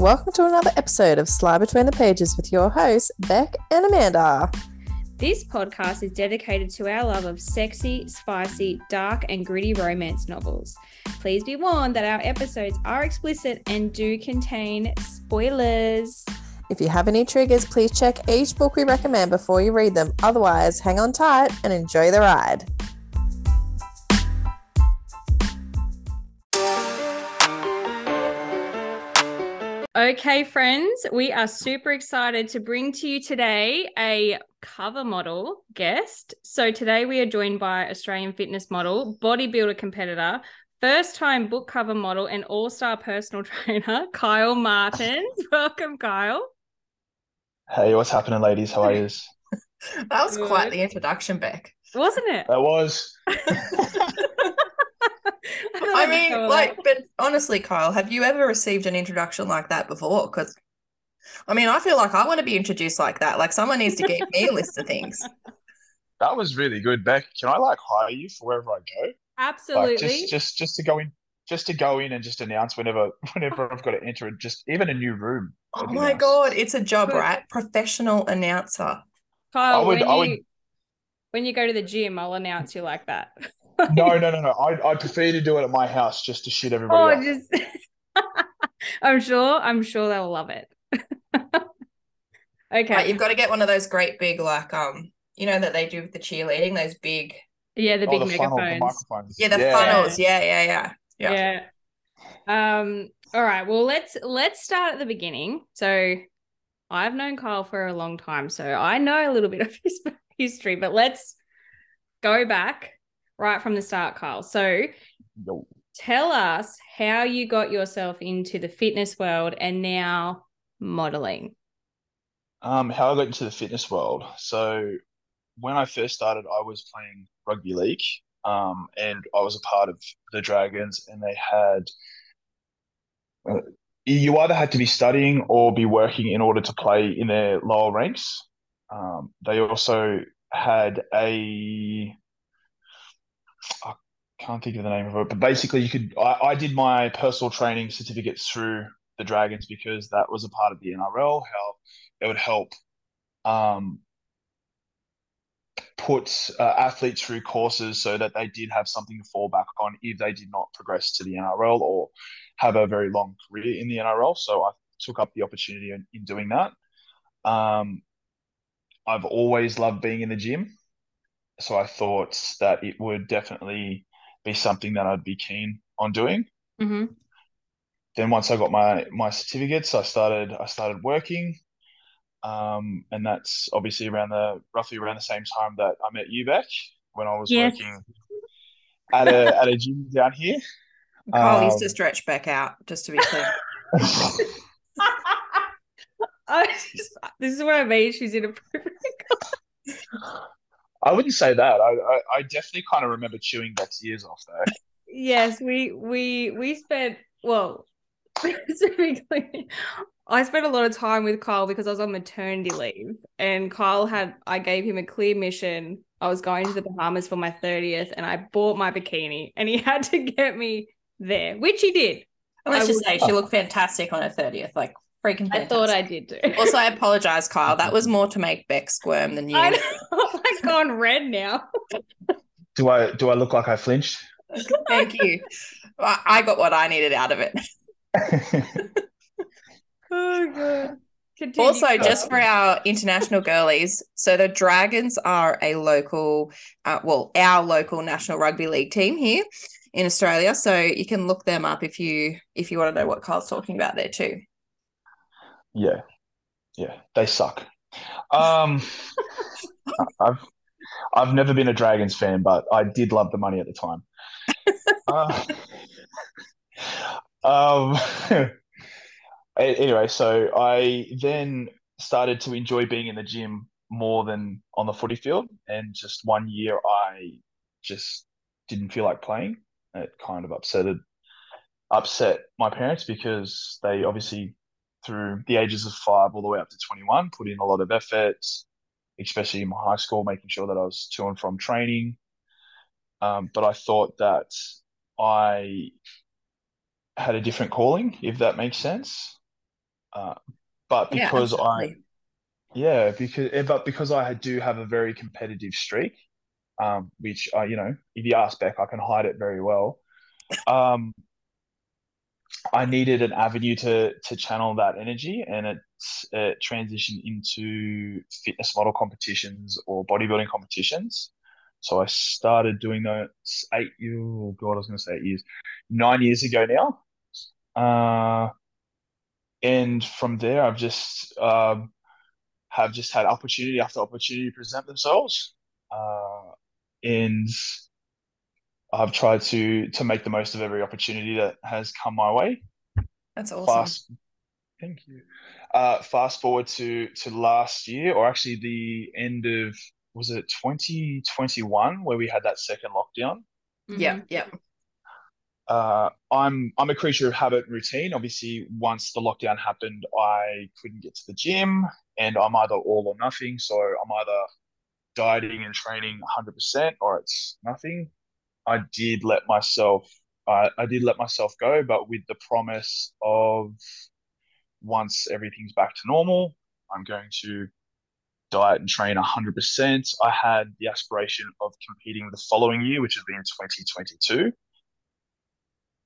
Welcome to another episode of Slide Between the Pages with your hosts, Beck and Amanda. This podcast is dedicated to our love of sexy, spicy, dark, and gritty romance novels. Please be warned that our episodes are explicit and do contain spoilers. If you have any triggers, please check each book we recommend before you read them. Otherwise, hang on tight and enjoy the ride. Okay, friends, we are super excited to bring to you today a cover model guest. So, today we are joined by Australian fitness model, bodybuilder competitor, first time book cover model, and all star personal trainer, Kyle Martins. Welcome, Kyle. Hey, what's happening, ladies? How are you? That was quite the introduction, Beck. Wasn't it? That was. I mean, like, but honestly, Kyle, have you ever received an introduction like that before? Because, I mean, I feel like I want to be introduced like that. Like, someone needs to give me a list of things. That was really good, Beck. Can I like hire you for wherever I go? absolutely. Like just just just to go in just to go in and just announce whenever whenever I've got to enter just even a new room. Oh my nice. God, it's a job, right? Professional announcer. Kyle, I would- when, I would- you, when you go to the gym, I'll announce you like that. No, no, no, no. I I prefer to do it at my house just to shit Oh, everybody off. just I'm sure, I'm sure they'll love it. okay. Like, you've got to get one of those great big, like, um, you know, that they do with the cheerleading, those big, yeah, the Oh, big the funnel, the megaphones. microphones. yeah, the Yeah. funnels. Yeah, yeah, yeah. Yeah. Yeah. Um, all right. Well, let's let's start at the beginning. So I've known Kyle for a long time, so I know a little bit of his history, but let's go back right from the start, Kyle. So Yo. tell us how you got yourself into the fitness world and now modeling. Um, how I got into the fitness world. So when I first started, I was playing rugby league. Um, and I was a part of the Dragons, and they had uh, you either had to be studying or be working in order to play in their lower ranks. Um, they also had a I can't think of the name of it, but basically you could I, I did my personal training certificates through the Dragons because that was a part of the NRL, how it would help um, put uh, athletes through courses so that they did have something to fall back on if they did not progress to the NRL or have a very long career in the NRL. So I took up the opportunity in, in doing that. Um, I've always loved being in the gym, so I thought that it would definitely be something that I'd be keen on doing. Mm-hmm. Then once I got my my certificates, I started I started working. Um, and that's obviously around the roughly around the same time that I met you, back when I was Yes. working at a at a gym down here. Kyle used to Um, stretch back out, just to be clear. I just, this is what I mean. She's inappropriate. I wouldn't say that. I, I, I definitely kind of remember chewing Beck's ears off though. Yes, we we we spent well specifically I spent a lot of time with Kyle because I was on maternity leave and Kyle had I gave him a clear mission. I was going to the Bahamas for my 30th and I bought my bikini and he had to get me there, which he did. Let's I just would- say she looked fantastic on her 30th. Like, freaking I thought I did too. Also, I apologize, Kyle. That was more to make Beck squirm than you. I know, I'm like gone red now. Do I do I look like I flinched? Thank you. I I got what I needed out of it. Oh god. Continue, Also, just for our international girlies, so the Dragons are a local, uh, well, our local National Rugby League team here in Australia. So you can look them up if you if you want to know what Kyle's talking about there too. Yeah, yeah, they suck. Um, I've I've never been a Dragons fan, but I did love the money at the time. Uh, um, anyway, so I then started to enjoy being in the gym more than on the footy field, and just one year I just didn't feel like playing. It kind of upsetted upset my parents because they obviously through the ages of five all the way up to 21, put in a lot of effort, especially in my high school, making sure that I was to and from training. Um, but I thought that I had a different calling, if that makes sense. Uh, but Yeah, because I yeah because eh, but because I do have a very competitive streak, um, which uh, you know if you ask back, I can hide it very well. Um, I needed an avenue to to channel that energy, and it, it transitioned into fitness model competitions or bodybuilding competitions. So I started doing those eight. years. Oh God, I was going to say eight years, nine years ago now. Uh, and from there, I've just um, have just had opportunity after opportunity present themselves, uh, and I've tried to to make the most of every opportunity that has come my way. That's awesome. Fast, thank you. Uh, fast forward to to last year, or actually the end of was it 2021 where we had that second lockdown. Yeah, Mhm. yeah. Uh, I'm I'm a creature of habit and routine. Obviously, once the lockdown happened, I couldn't get to the gym, and I'm either all or nothing. So I'm either dieting and training 100%, or it's nothing. I did let myself I, I did let myself go, but with the promise of once everything's back to normal, I'm going to diet and train 100%. I had the aspiration of competing the following year, which has been 2022.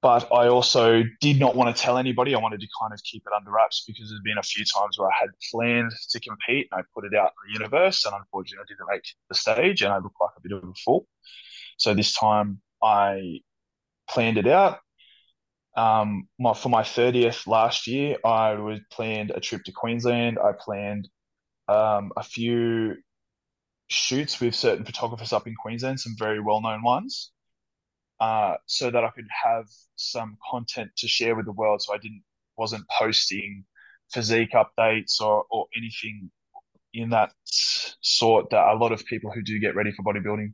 But I also did not want to tell anybody. I wanted to kind of keep it under wraps because there's been a few times where I had planned to compete and I put it out in the universe, and unfortunately, I didn't make the stage and I looked like a bit of a fool. So this time I planned it out. Um, my, for my 30th last year, I was planned a trip to Queensland. I planned um, a few shoots with certain photographers up in Queensland, some very well-known ones, uh, so that I could have some content to share with the world. So I didn't wasn't posting physique updates or or anything in that sort that a lot of people who do get ready for bodybuilding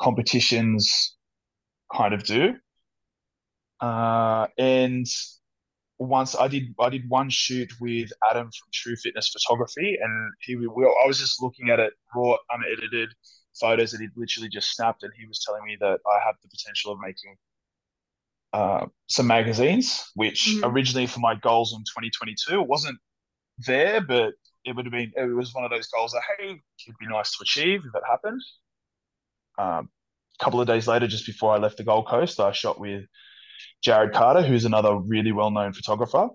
competitions kind of do. Uh, and once I did, I did one shoot with Adam from True Fitness Photography, and he, we, I was just looking at it raw, unedited photos that he'd literally just snapped, and he was telling me that I have the potential of making uh, some magazines, which Mhm. originally for my goals in 2022 it wasn't there, but it would have been, it was one of those goals that, hey, it'd be nice to achieve if it happened. Um, a couple of days later, just before I left the Gold Coast, I shot with Jared Carter, who's another really well known photographer.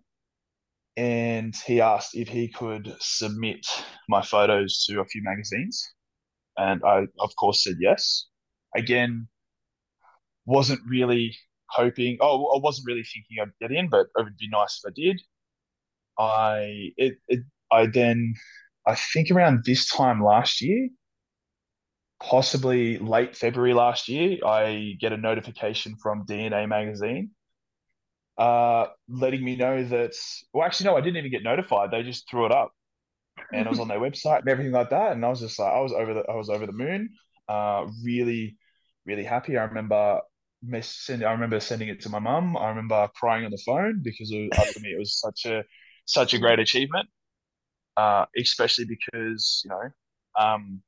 And he asked if he could submit my photos to a few magazines. And I, of course, said yes. Again, wasn't really hoping, oh, I wasn't really thinking I'd get in, but it would be nice if I did. I, it, it, I then, I think around this time last year, possibly late February last year, I get a notification from DNA magazine uh, letting me know that, well, actually, no, I didn't even get notified. They just threw it up and it was on their website and everything like that. And I was just like, I was over the, I was over the moon, uh, really, really happy. I remember sending, I remember sending it to my mum. I remember crying on the phone because it, for me, it was such a, such a great achievement. Uh, especially because, you know, um,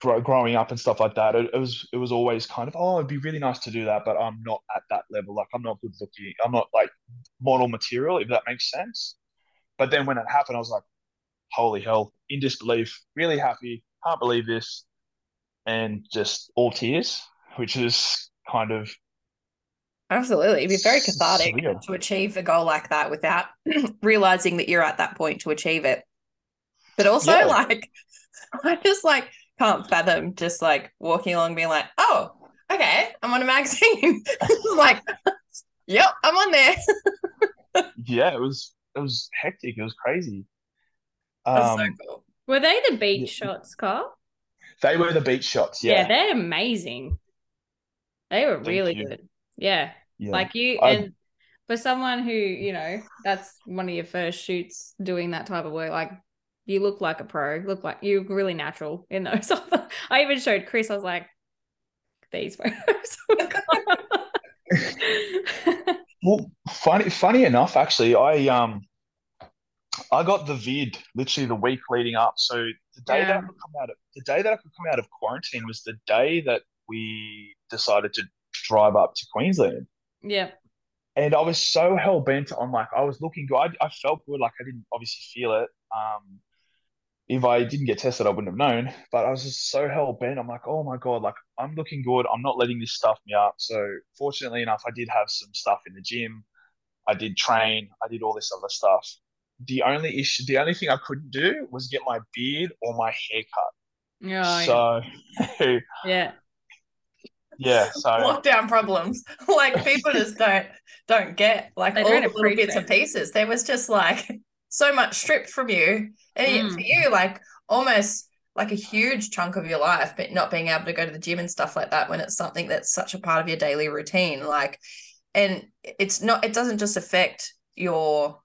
grow, growing up and stuff like that, it, it was it was always kind of oh, it'd be really nice to do that, but I'm not at that level. Like I'm not good looking. I'm not like model material, if that makes sense. But then when it happened, I was like, holy hell, in disbelief, really happy, can't believe this, and just all tears, which is kind of Absolutely. It'd be very cathartic Surreal. to achieve a goal like that without realizing that you're at that point to achieve it. But also, Yeah. like, I just like can't fathom just like walking along being like, oh, okay, I'm on a magazine. like, yep, I'm on there. yeah, it was it was hectic. It was crazy. That's Um, so cool. Were they the beach Yeah. shots, Carl? they were the beach shots. Yeah. Yeah, they're amazing. They were Thank really you. good. Yeah. yeah. Like you I- and for someone who, you know, that's one of your first shoots doing that type of work, like you look like a pro, look like you're really natural in those. I even showed Chris, I was like, these photos. Well, funny, funny enough, actually, I um, I got the vid literally the week leading up. So the day that I could come out of the day that I could come out of quarantine was the day that we decided to drive up to Queensland. yeah. and I was so hell bent on like I was looking good. I, I felt good. Like I didn't obviously feel it. Um, if I didn't get tested, I wouldn't have known. But I was just so hell bent. I'm like, oh my god, like I'm looking good. I'm not letting this stuff me up. So fortunately enough, I did have some stuff in the gym. I did train. I did all this other stuff. The only issue, the only thing I couldn't do was get my beard or my hair cut. Oh, so yeah. yeah, so lockdown problems. Like people just don't don't get like They all the little bits and pieces. There was just like so much stripped from you, and Mm. for you, like almost like a huge chunk of your life, but not being able to go to the gym and stuff like that when it's something that's such a part of your daily routine. Like, and it's not. It doesn't just affect your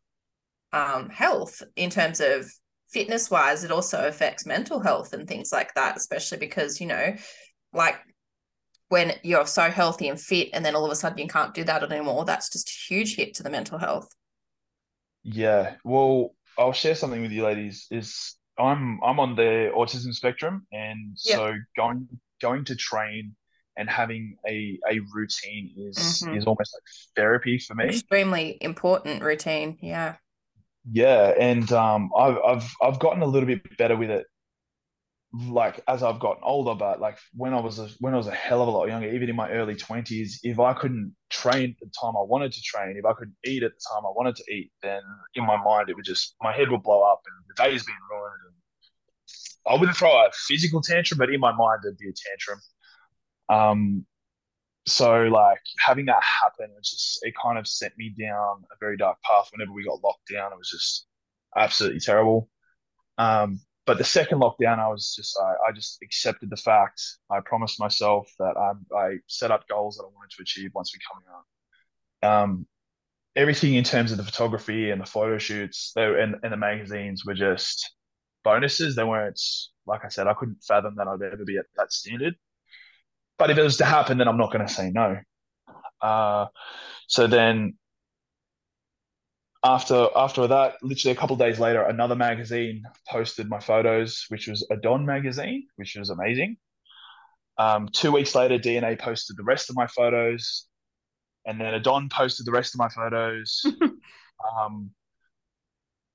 um, health in terms of fitness wise. It also affects mental health and things like that, especially because you know, like when you're so healthy and fit and then all of a sudden you can't do that anymore that's just a huge hit to the mental health Yeah, well, I'll share something with you ladies. Is I'm I'm on the autism spectrum, and so going going to train and having a a routine is Mhm. is almost like therapy for me. extremely important routine yeah Yeah, and um, I've I've I've gotten a little bit better with it, like as I've gotten older. But like when I was a, when I was a hell of a lot younger, even in my early twenties, if I couldn't train at the time I wanted to train, if I couldn't eat at the time I wanted to eat, then in my mind it would just my head would blow up and the day's been ruined. And I wouldn't throw a physical tantrum, but in my mind there'd be a tantrum. Um, so like having that happen was just it kind of sent me down a very dark path whenever we got locked down it was just absolutely terrible um but the second lockdown i was just i, I just accepted the fact. I promised myself that i i set up goals that i wanted to achieve once we come out. Um everything in terms of the photography and the photo shoots they and, and the magazines were just bonuses. They weren't like i said i couldn't fathom that i'd ever be at that standard. But if it was to happen, then I'm not going to say no. Uh, so then after after that, literally a couple of days later, another magazine posted my photos, which was Adon magazine, which was amazing. Um, two weeks later, DNA posted the rest of my photos, and then Adon posted the rest of my photos. um,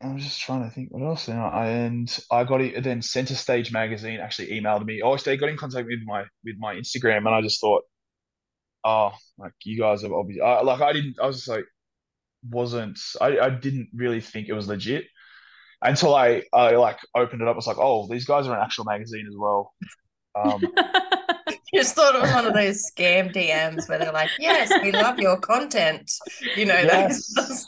I was just trying to think what else now. And I got it. Then Center Stage magazine actually emailed me. Oh, they got in contact with my with my Instagram, and I just thought, oh, like you guys have obviously, like I didn't. I was just like, wasn't. I I didn't really think it was legit until I I like opened it up. I was like, oh, these guys are an actual magazine as well. Um, you just thought it was one of those scam dms where they're like yes we love your content you know Yes. those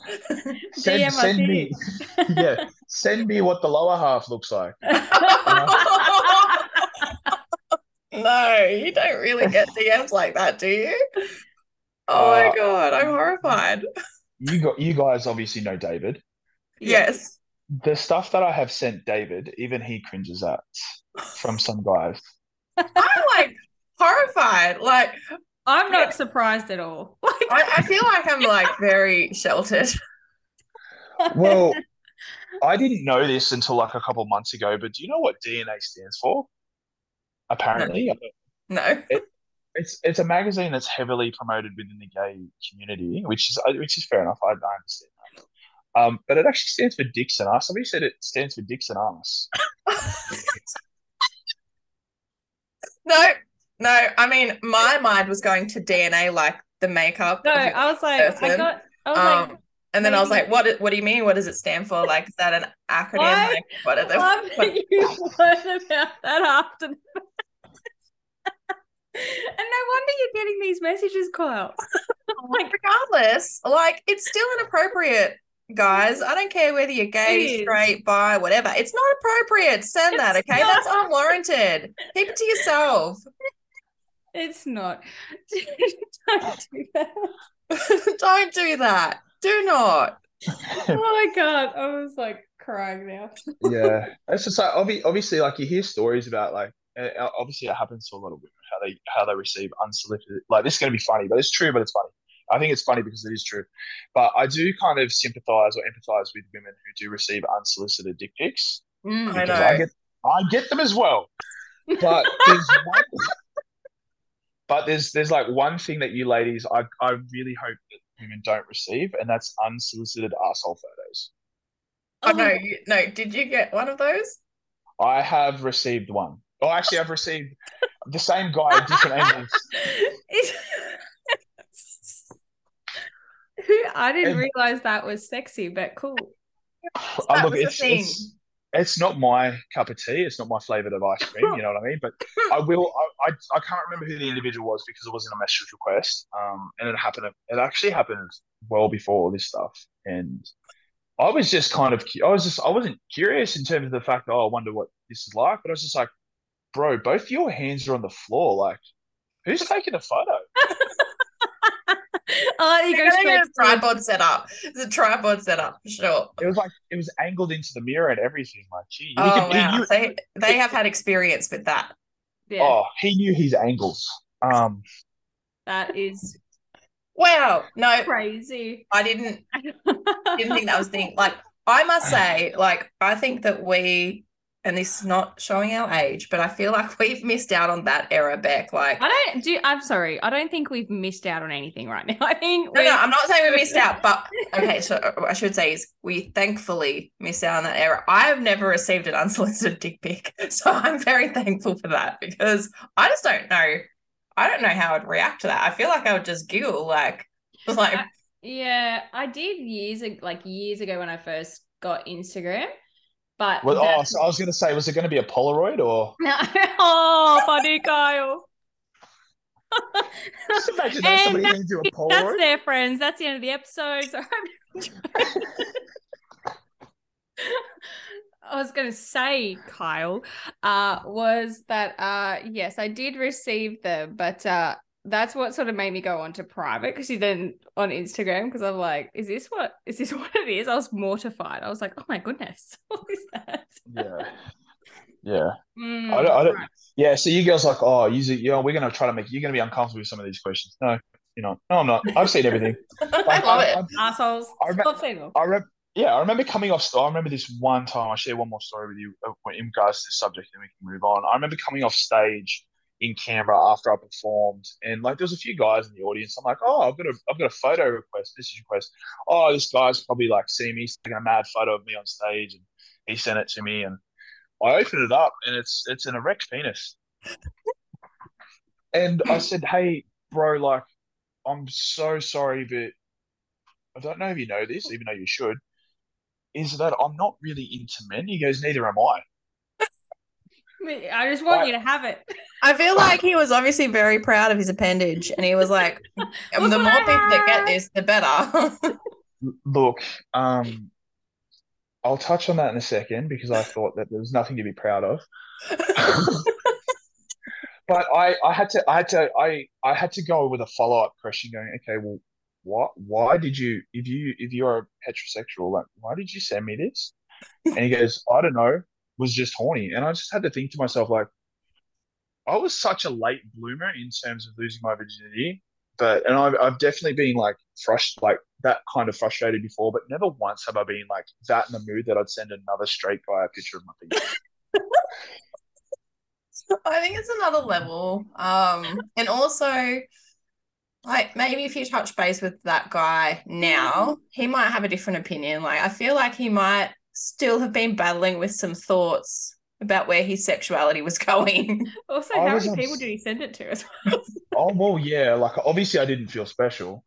send, send me, yeah, send me what the lower half looks like. no you don't really get dms like that do you oh my Uh, god i'm horrified You got you guys obviously know David. yes The stuff that I have sent David, even he cringes at from some guys. i'm like horrified like I'm not surprised at all. Like, I, I feel like i'm like very sheltered Well, I didn't know this until like a couple of months ago, but do you know what DNA stands for? Apparently, no it's it's a magazine that's heavily promoted within the gay community, which is which is fair enough. I, I understand that. Um, but it actually stands for dicks and ass. Somebody said it stands for dicks and ass. no no i mean my mind was going to dna like the makeup no, I was like, I person. got, I was Um, like, and then I was like, "What? What do you mean? What does it stand for? Like, is that an acronym? Why? Like, what are I the?" love what- that you learn about that after. the- and no wonder you're getting these messages, Kyle. like, regardless, like, it's still inappropriate, guys. I don't care whether you're gay, straight, bi, whatever. It's not appropriate. Send that, okay? not. That's unwarranted. Keep it to yourself. It's not. Don't do that. don't do that. Do not. Oh my god, I was like crying now. yeah, it's just like obviously like you hear stories about like uh, obviously it happens to a lot of women how they how they receive unsolicited like this is going to be funny, but it's true, but it's funny. I think it's funny because it is true, but I do kind of sympathize or empathize with women who do receive unsolicited dick pics Mm. I know. I get I get them as well. But there's one, but there's there's like one thing that you ladies I I really hope that women don't receive, and that's unsolicited arsehole photos. Oh no, you, no. Did you get one of those? I have received one. Oh, actually, I've received the same guy, different angles. Who I didn't And- realize that was sexy, but cool. Oh, That look, it's, it's it's not my cup of tea. It's not my flavour of ice cream. You know what I mean? But I will. I, I I can't remember who the individual was because it wasn't a message request. Um, and it happened. It actually happened well before all this stuff. And I was just kind of. I was just. I wasn't curious in terms of the fact. Oh, I wonder what this is like. But I was just like, bro, both your hands are on the floor. Like, who's taking a photo? oh, you You're go gonna straight a tripod set up. It's a tripod set up for sure. It was like it was angled into the mirror and everything. Like, gee, Oh could- he wow, knew- they they have had experience with that. yeah, Oh, he knew his angles. Um, that is Wow, no, crazy. I didn't didn't think that was the thing. Like I must say, like I think that we, and this is not showing our age, but I feel like we've missed out on that era, Beck. Like I don't do. I'm sorry. I don't think we've missed out on anything right now. I think No, no, I'm not saying we missed out, but okay, so I should say is we thankfully missed out on that era. I have never received an unsolicited dick pic, so I'm very thankful for that because I just don't know. I don't know how I'd react to that. I feel like I would just giggle, like, like Yeah, I did years like years ago when I first got Instagram, but well, oh, so I was going to say, was it going to be a Polaroid or? no. oh, funny Kyle. Just imagine that somebody you a That's Polaroid. there, friends. That's the end of the episode. So I was going to say, Kyle, uh, was that uh, yes, I did receive them, but uh, that's what sort of made me go on to private because you then on Instagram because I'm like, is this what is this what it is? I was mortified. I was like, oh my goodness, what is that? Yeah, yeah, Mm, I don't- I don't- right. yeah. So you girls like, oh, you, you know, we're to try to make you're to be uncomfortable with some of these questions. No, you know, no, I'm not. I've seen everything. I love it. I, assholes. I saying. I, rem- yeah, I remember coming off. I remember this one time. I share one more story with you uh, in regards to this subject, and we can move on. I remember coming off stage in Canberra after I performed, and like there was a few guys in the audience. I'm like, oh, I've got a, I've got a photo request, message request. Oh, this guy's probably like see me, he's taking a mad photo of me on stage, and he sent it to me, and I opened it up, and it's it's an erect penis. And I said, hey, bro, like, I'm so sorry, but I don't know if you know this, even though you should, is that I'm not really into men. He goes, neither am I. I just want I- you to have it. I feel like he was obviously very proud of his appendage, and he was like, "The more people that get this, the better." Look, um, I'll touch on that in a second because I thought that there was nothing to be proud of. But I, I had to, I had to, I, I had to go with a follow-up question, going, okay, well, what, why did you, if you, if you're heterosexual, like, why did you send me this? And he goes, I don't know, was just horny, and I just had to think to myself, like, I was such a late bloomer in terms of losing my virginity, but and I've, I've definitely been like frust like that kind of frustrated before, but never once have I been like that in the mood that I'd send another straight guy a picture of my penis. I think it's another level. Um, and also, like maybe if you touch base with that guy now, he might have a different opinion. Like I feel like he might still have been battling with some thoughts about where his sexuality was going. Also, I how many people did he send it to as well? Oh well, yeah, like obviously I didn't feel special,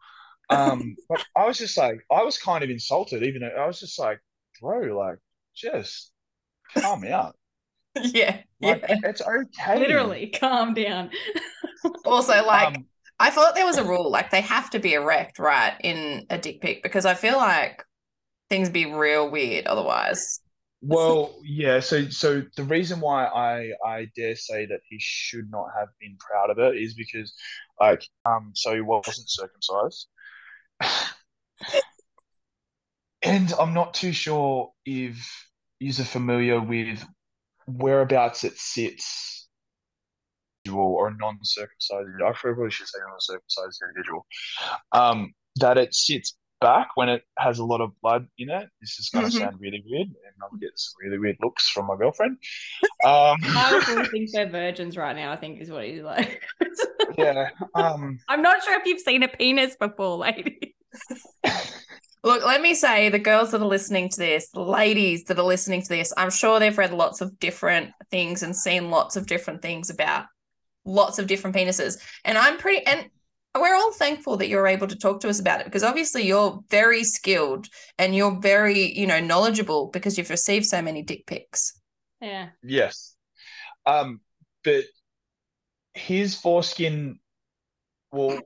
um, but I was just like I was kind of insulted, even though I was just like, bro, like just calm out, yeah, like yeah. it's okay. Literally, calm down. Also, like Um, I thought there was a rule, like they have to be erect, right, in a dick pic, because I feel like things be real weird otherwise. Well, yeah. So, so the reason why I I dare say that he should not have been proud of it is because, like, um, so he wasn't circumcised, and I'm not too sure if you're familiar with whereabouts it sits, individual or non-circumcised. I probably should say non-circumcised individual. Um, that it sits back when it has a lot of blood in it. This is going to Mhm. sound really weird, and I'll get some really weird looks from my girlfriend. Um, I really think they're virgins right now. I think is what he's like. yeah. Um, I'm not sure if you've seen a penis before, ladies. Look, let me say, the girls that are listening to this, the ladies that are listening to this, I'm sure they've read lots of different things and seen lots of different things about lots of different penises. And I'm pretty, and we're all thankful that you're able to talk to us about it because obviously you're very skilled and you're very, you know, knowledgeable because you've received so many dick pics. Yeah. Yes. Um, but his foreskin well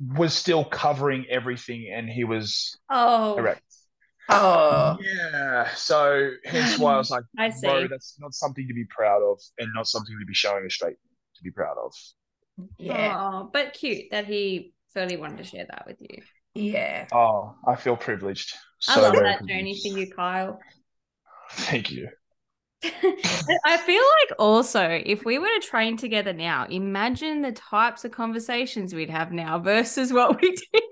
was still covering everything and he was Oh, erect. Oh, Yeah. So hence why I was like, I bro, see. that's not something to be proud of and not something to be showing a straight to be proud of. Yeah, Oh, but cute that he felt he wanted to share that with you. yeah. Oh, I feel privileged. I love very that journey for you, Kyle. Thank you. I feel like also if we were to train together now, imagine the types of conversations we'd have now versus what we did.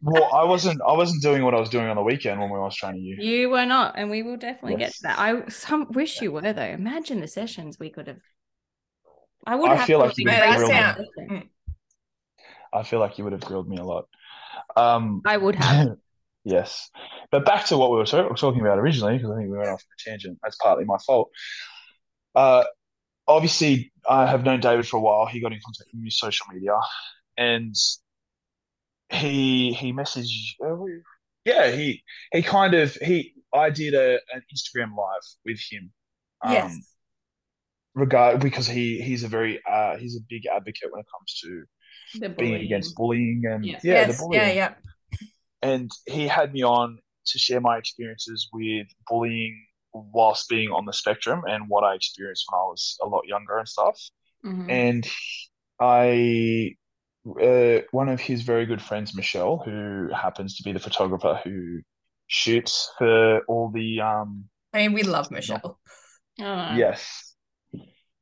Well, I wasn't I wasn't doing what I was doing on the weekend when I was training you. you were not, and we will definitely get to that. I some wish you were though. Imagine the sessions we could have. I would I feel like you would have grilled session. I feel like you would have grilled me a lot. Um, I would have. yes, but back to what we were talking about originally, because I think we went off on a tangent. That's partly my fault. Uh, obviously, I have known David for a while. He got in contact with me on social media, and he he messaged. Uh, yeah, he he kind of he. I did a an Instagram live with him. Um, Yes. Regard because he he's a very uh he's a big advocate when it comes to being against bullying and Yes. yeah the yes, bullying yeah, yeah. and he had me on to share my experiences with bullying whilst being on the spectrum and what I experienced when I was a lot younger and stuff. Mhm. And I, uh, one of his very good friends, Michelle, who happens to be the photographer who shoots for all the um. I mean, we love Michelle. Oh, Yes,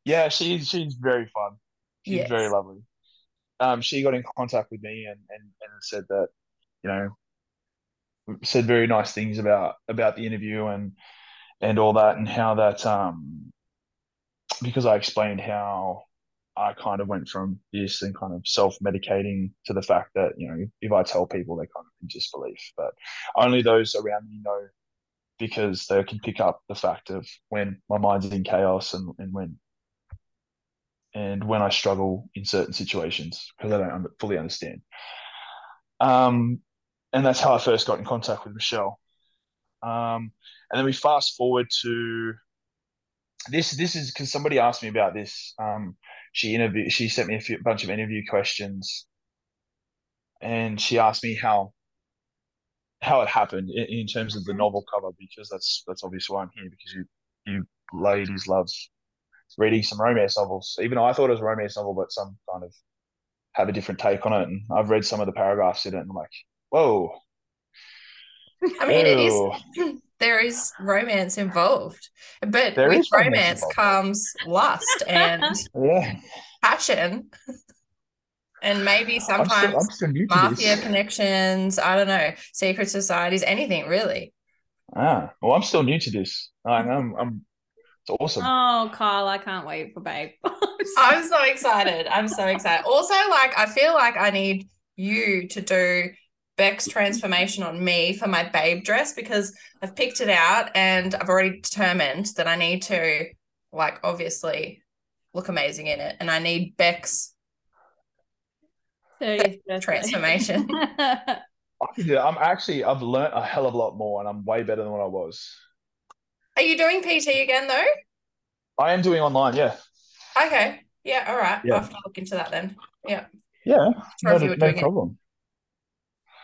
yeah, she's she's very fun. She's Yes. very lovely. Um, she got in contact with me and, and, and said that, you know, said very nice things about about the interview and and all that and how that um because I explained how I kind of went from this and kind of self-medicating to the fact that, you know, if I tell people they kind of in disbelief, but only those around me know because they can pick up the fact of when my mind's in chaos and, and when and when I struggle in certain situations because I don't fully understand. Um, and that's how I first got in contact with Michelle. Um, and then we fast forward to this. This is because somebody asked me about this. Um, she interviewed. She sent me a few, bunch of interview questions, and she asked me how how it happened in, in terms of the novel cover because that's that's obviously why I'm here because you you ladies love reading some romance novels. Even I thought it was a romance novel, but some kind of have a different take on it. And I've read some of the paragraphs in it, and I'm like, whoa, I mean, ew. is there is romance involved, but There with romance romance comes lust and yeah. passion, and maybe I'm still, sometimes I'm still mafia connections. I don't know, secret societies, anything really. Ah, well, I'm still new to this. I, I'm, I'm, it's awesome. Oh, Kyle, I can't wait for babe. I'm so excited. I'm so excited. Also, like, I feel like I need you to do Beck's transformation on me for my babe dress because I've picked it out and I've already determined that I need to, like, obviously look amazing in it. And I need Beck's. Transformation. I can do that. I'm actually, I've learned a hell of a lot more, and I'm way better than what I was. Are you doing PT again, though? I am doing online, yeah, Okay. Yeah. All right. Yeah. I'll have to look into that then. yeah, Sure no, if you were no doing it. problem.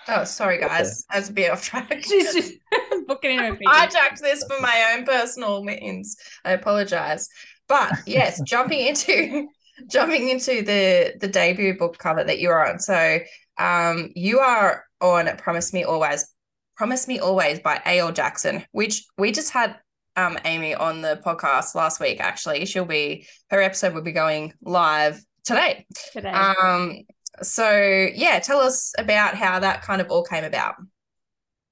Oh, sorry, Okay. guys. I was a bit off track. She's just booking in her I PT. hijacked this for my own personal means. I apologize. But yes, jumping into jumping into the the debut book cover that you're on. So um you are on Promise Me Always. Promise Me Always by A.L. Jackson, which we just had um Amy on the podcast last week actually. She'll be her episode will be going live today. today. Um so yeah, tell us about how that kind of all came about.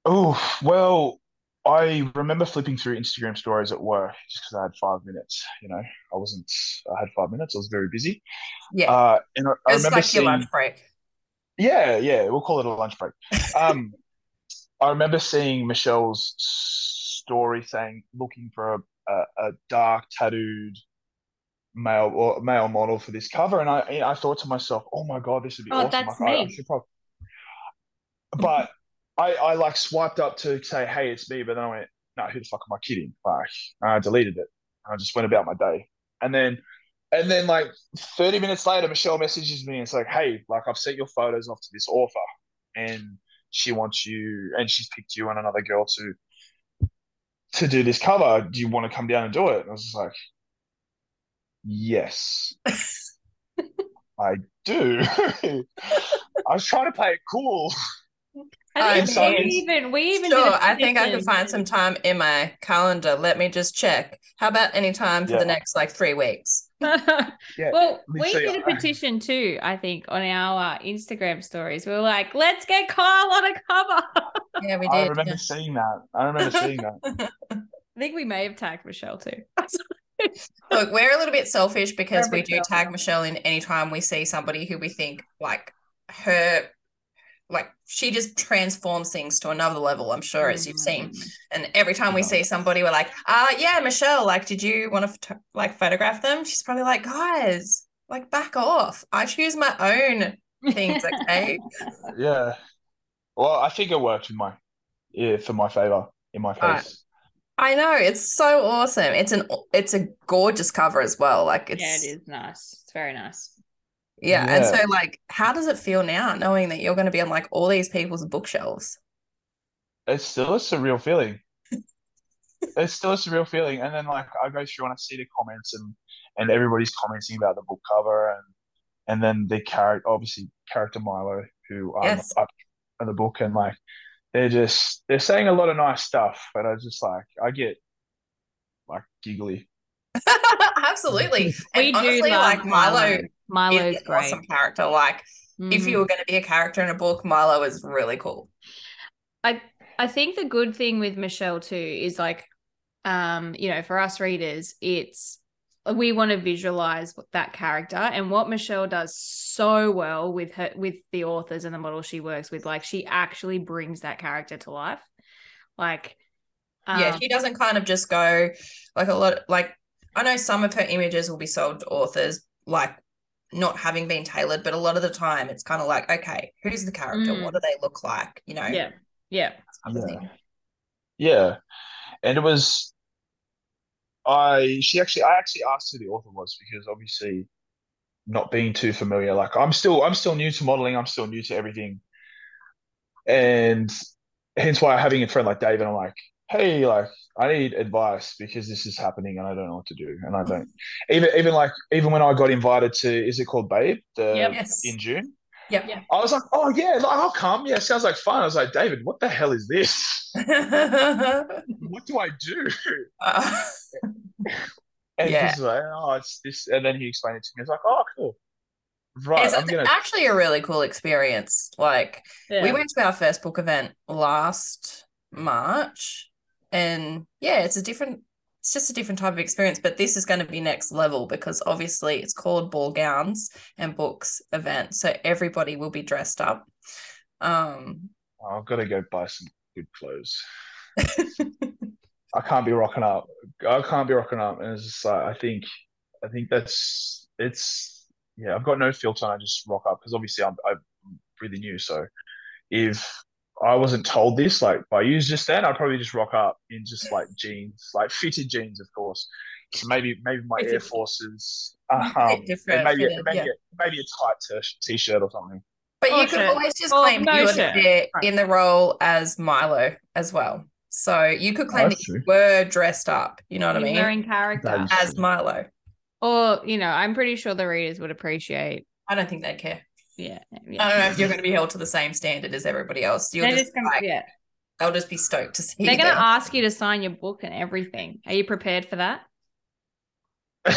Oh, well, I remember flipping through Instagram stories at work just because I had five minutes. You know, I wasn't, I had five minutes. I was very busy. Yeah. Uh, and I, I remember like seeing, your lunch break. Yeah, yeah, we'll call it a lunch break. Um, I remember seeing Michelle's story saying looking for a, a, a dark tattooed male or male model for this cover, and I I thought to myself, oh my god, this would be Oh, awesome. that's Like, I, I me. should probably, but I I like swiped up to say, hey, it's me, but then I went, no, who the fuck am I kidding? Like, I deleted it. I just went about my day, and then. And then, like 30 minutes later, Michelle messages me and it's like, Hey, like, I've sent your photos off to this author and she wants you, and she's picked you and another girl to to do this cover. Do you want to come down and do it? And I was just like, Yes, I do. I was trying to play it cool. I think I we even we even Sure, did a I think I could petition. find some time in my calendar. Let me just check. How about any time for Yeah. the next like three weeks? Yeah, well, we literally, did a petition too. I think on our uh, Instagram stories, we were like, "Let's get Kyle on a cover." Yeah, we did. I did. remember seeing that. I remember seeing that. I think we may have tagged Michelle too. Look, we're a little bit selfish because We're we do selfish. tag Michelle in any time we see somebody who we think like her, like she just transforms things to another level. I'm sure, as you've seen. Mm. And every time we see somebody, we're like, uh, yeah, Michelle, like, did you want to like photograph them? She's probably like, guys, like, back off. I choose my own things, okay? Yeah. Well, I think it worked in my yeah for my favor in my case. I know it's so awesome. It's an it's a gorgeous cover as well. Like it's Yeah, it is nice. It's very nice. Yeah, and so like, how does it feel now knowing that you're going to be on like all these people's bookshelves? It's still a surreal feeling. It's still a surreal feeling. And then like I go through and I see the comments and and everybody's commenting about the book cover and and then the character obviously character Milo who I'm Yes. up in the book and like they're just they're saying a lot of nice stuff, but I just like I get like giggly. Absolutely. We And do honestly, like Milo, Milo. Milo's is an great. awesome character. Like if you Mhm. were going to be a character in a book, Milo is really cool. I I think the good thing with Michelle too is like, um, you know, for us readers, it's we want to visualize that character and what Michelle does so well with her with the authors and the models she works with. Like she actually brings that character to life. Like, yeah, um, she doesn't kind of just go like a lot. Like I know some of her images will be sold to authors, like not having been tailored, but a lot of the time it's kind of like, okay, who's the character? Mm. What do they look like? You know, yeah, yeah. Yeah. Yeah. And it was I she actually I actually asked who the author was because obviously not being too familiar, like I'm still I'm still new to modeling, I'm still new to everything. And hence why having a friend like David, I'm like, hey, like I need advice because this is happening and I don't know what to do. And I don't even even like even when I got invited to is it called Babe? The Yep. Yes. in June. Yep. Yeah. I was like, oh yeah, like, I'll come. Yeah, sounds like fun. I was like, David, what the hell is this? What do I do? Uh, And Yeah. he's like, oh, it's this. And then he explained it to me. It's like, oh, cool. Right. it's I'm going to. actually a really cool experience. Like yeah. we went to our first book event last March, and yeah, it's a different. It's just a different type of experience, but this is going to be next level because obviously it's called Ball Gowns and Books event, so everybody will be dressed up. Um, I've got to go buy some good clothes. I can't be rocking up. I can't be rocking up. And it's just like, I think, I think that's, it's, yeah, I've got no filter. and I just rock up because obviously I'm, I'm really new. So if I wasn't told this, like by you just then, I'd probably just rock up in just like jeans, like fitted jeans, of course. So maybe, maybe my Air Forces, Bit um, different, maybe, fitted, maybe, yeah. a, maybe a tight t- t-shirt or something. but Or you could shirt. always just Or claim no you were there in the role as Milo as well. So you could claim that you true. were dressed up. You know what I You're mean? wearing character. As Milo. Or, you know, I'm pretty sure the readers would appreciate. I don't think they'd care. Yeah. yeah. I don't know if you're going to be held to the same standard as everybody else. You'll They're just, just gonna, like, yeah. they'll just be stoked to see They're going to ask you to sign your book and everything. Are you prepared for that?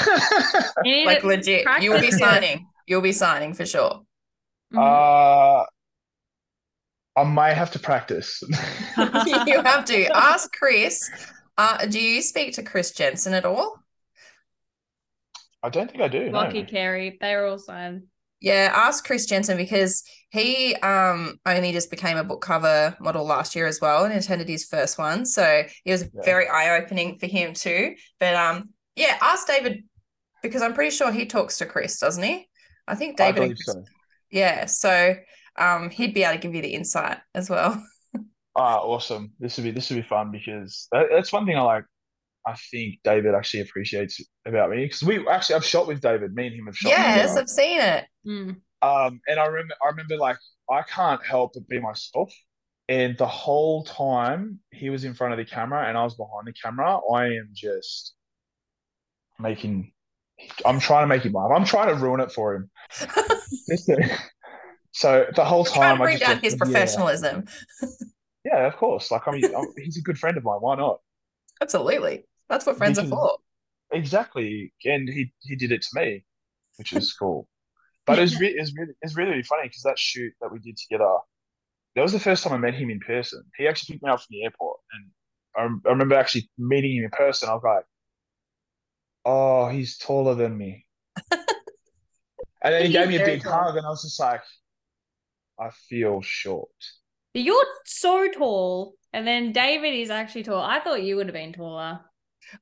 Like legit. You'll be practice it. signing. You'll be signing for sure. Mhm. Uh, I may have to practice. you have to ask Chris. Uh, do you speak to Chris Jensen at all? I don't think I do. No. Lockie, Carey, they're all signed. Yeah, ask Chris Jensen because he um only just became a book cover model last year as well and attended his first one. So it was Yeah. very eye-opening for him too. But um yeah, ask David because I'm pretty sure he talks to Chris, doesn't he? I think David believe Chris- so. Yeah, so um he'd be able to give you the insight as well. Ah, awesome. This would be this would be fun because that, that's one thing I like. I think David actually appreciates about me because we actually I've shot with David. Me and him have shot yes. I've seen it. Mm. Um, and I remember I remember like I can't help but be myself. And the whole time he was in front of the camera and I was behind the camera, I am just making. I'm trying to make him laugh. I'm trying to ruin it for him. So the whole Trying time to I bring just down went, his professionalism. Yeah, of course. Like I mean, I'm- he's a good friend of mine. Why not? Absolutely. That's what friends are for. Exactly, and he he did it to me, which is cool. But it was re- it was really it's really, really funny because that shoot that we did together, that was the first time I met him in person. He actually picked me up from the airport, and I, I remember actually meeting him in person. I was like, "Oh, he's taller than me," and then he He gave me a big tall. hug, and I was just like, "I feel short." You're so tall, and then David is actually tall. I thought you would have been taller.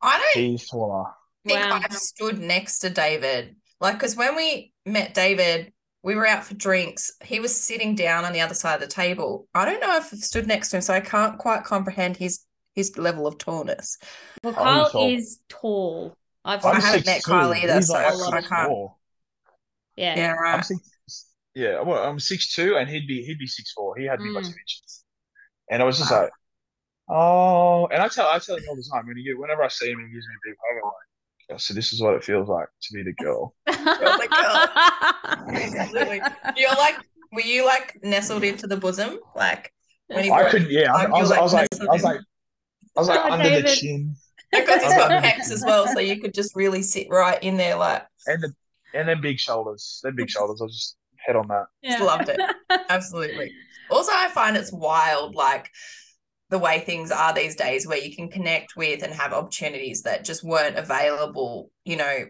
I don't He's taller. think Wow. I've stood next to David. Like, because when we met David, we were out for drinks. He was sitting down on the other side of the table. I don't know if I've stood next to him, so I can't quite comprehend his his level of tallness. Well, Kyle tall. is tall. I've I have not met 6'2". Kyle either, He's so like I can't- 6'4". yeah. Yeah, I'm right. six. Yeah, well, I'm six two, and he'd be he'd be six four. He had me by Mm. two inches, and I was just Wow. like, oh. And I tell I tell him all the time when he whenever I see him, he gives me a big hug. I'm like, so this is what it feels like to be the girl. Absolutely. You're like, were you like nestled into the bosom? Like, when he I couldn't. Yeah, I, hug, I you was. I was like. I was like. I was like Oh, under the chin, because he's I got under pecs as well, so you could just really sit right in there, like, and the and then big shoulders. Then big shoulders. I was just head on that. just loved it. Absolutely. Also, I find it's wild, like the way things are these days, where you can connect with and have opportunities that just weren't available, you know,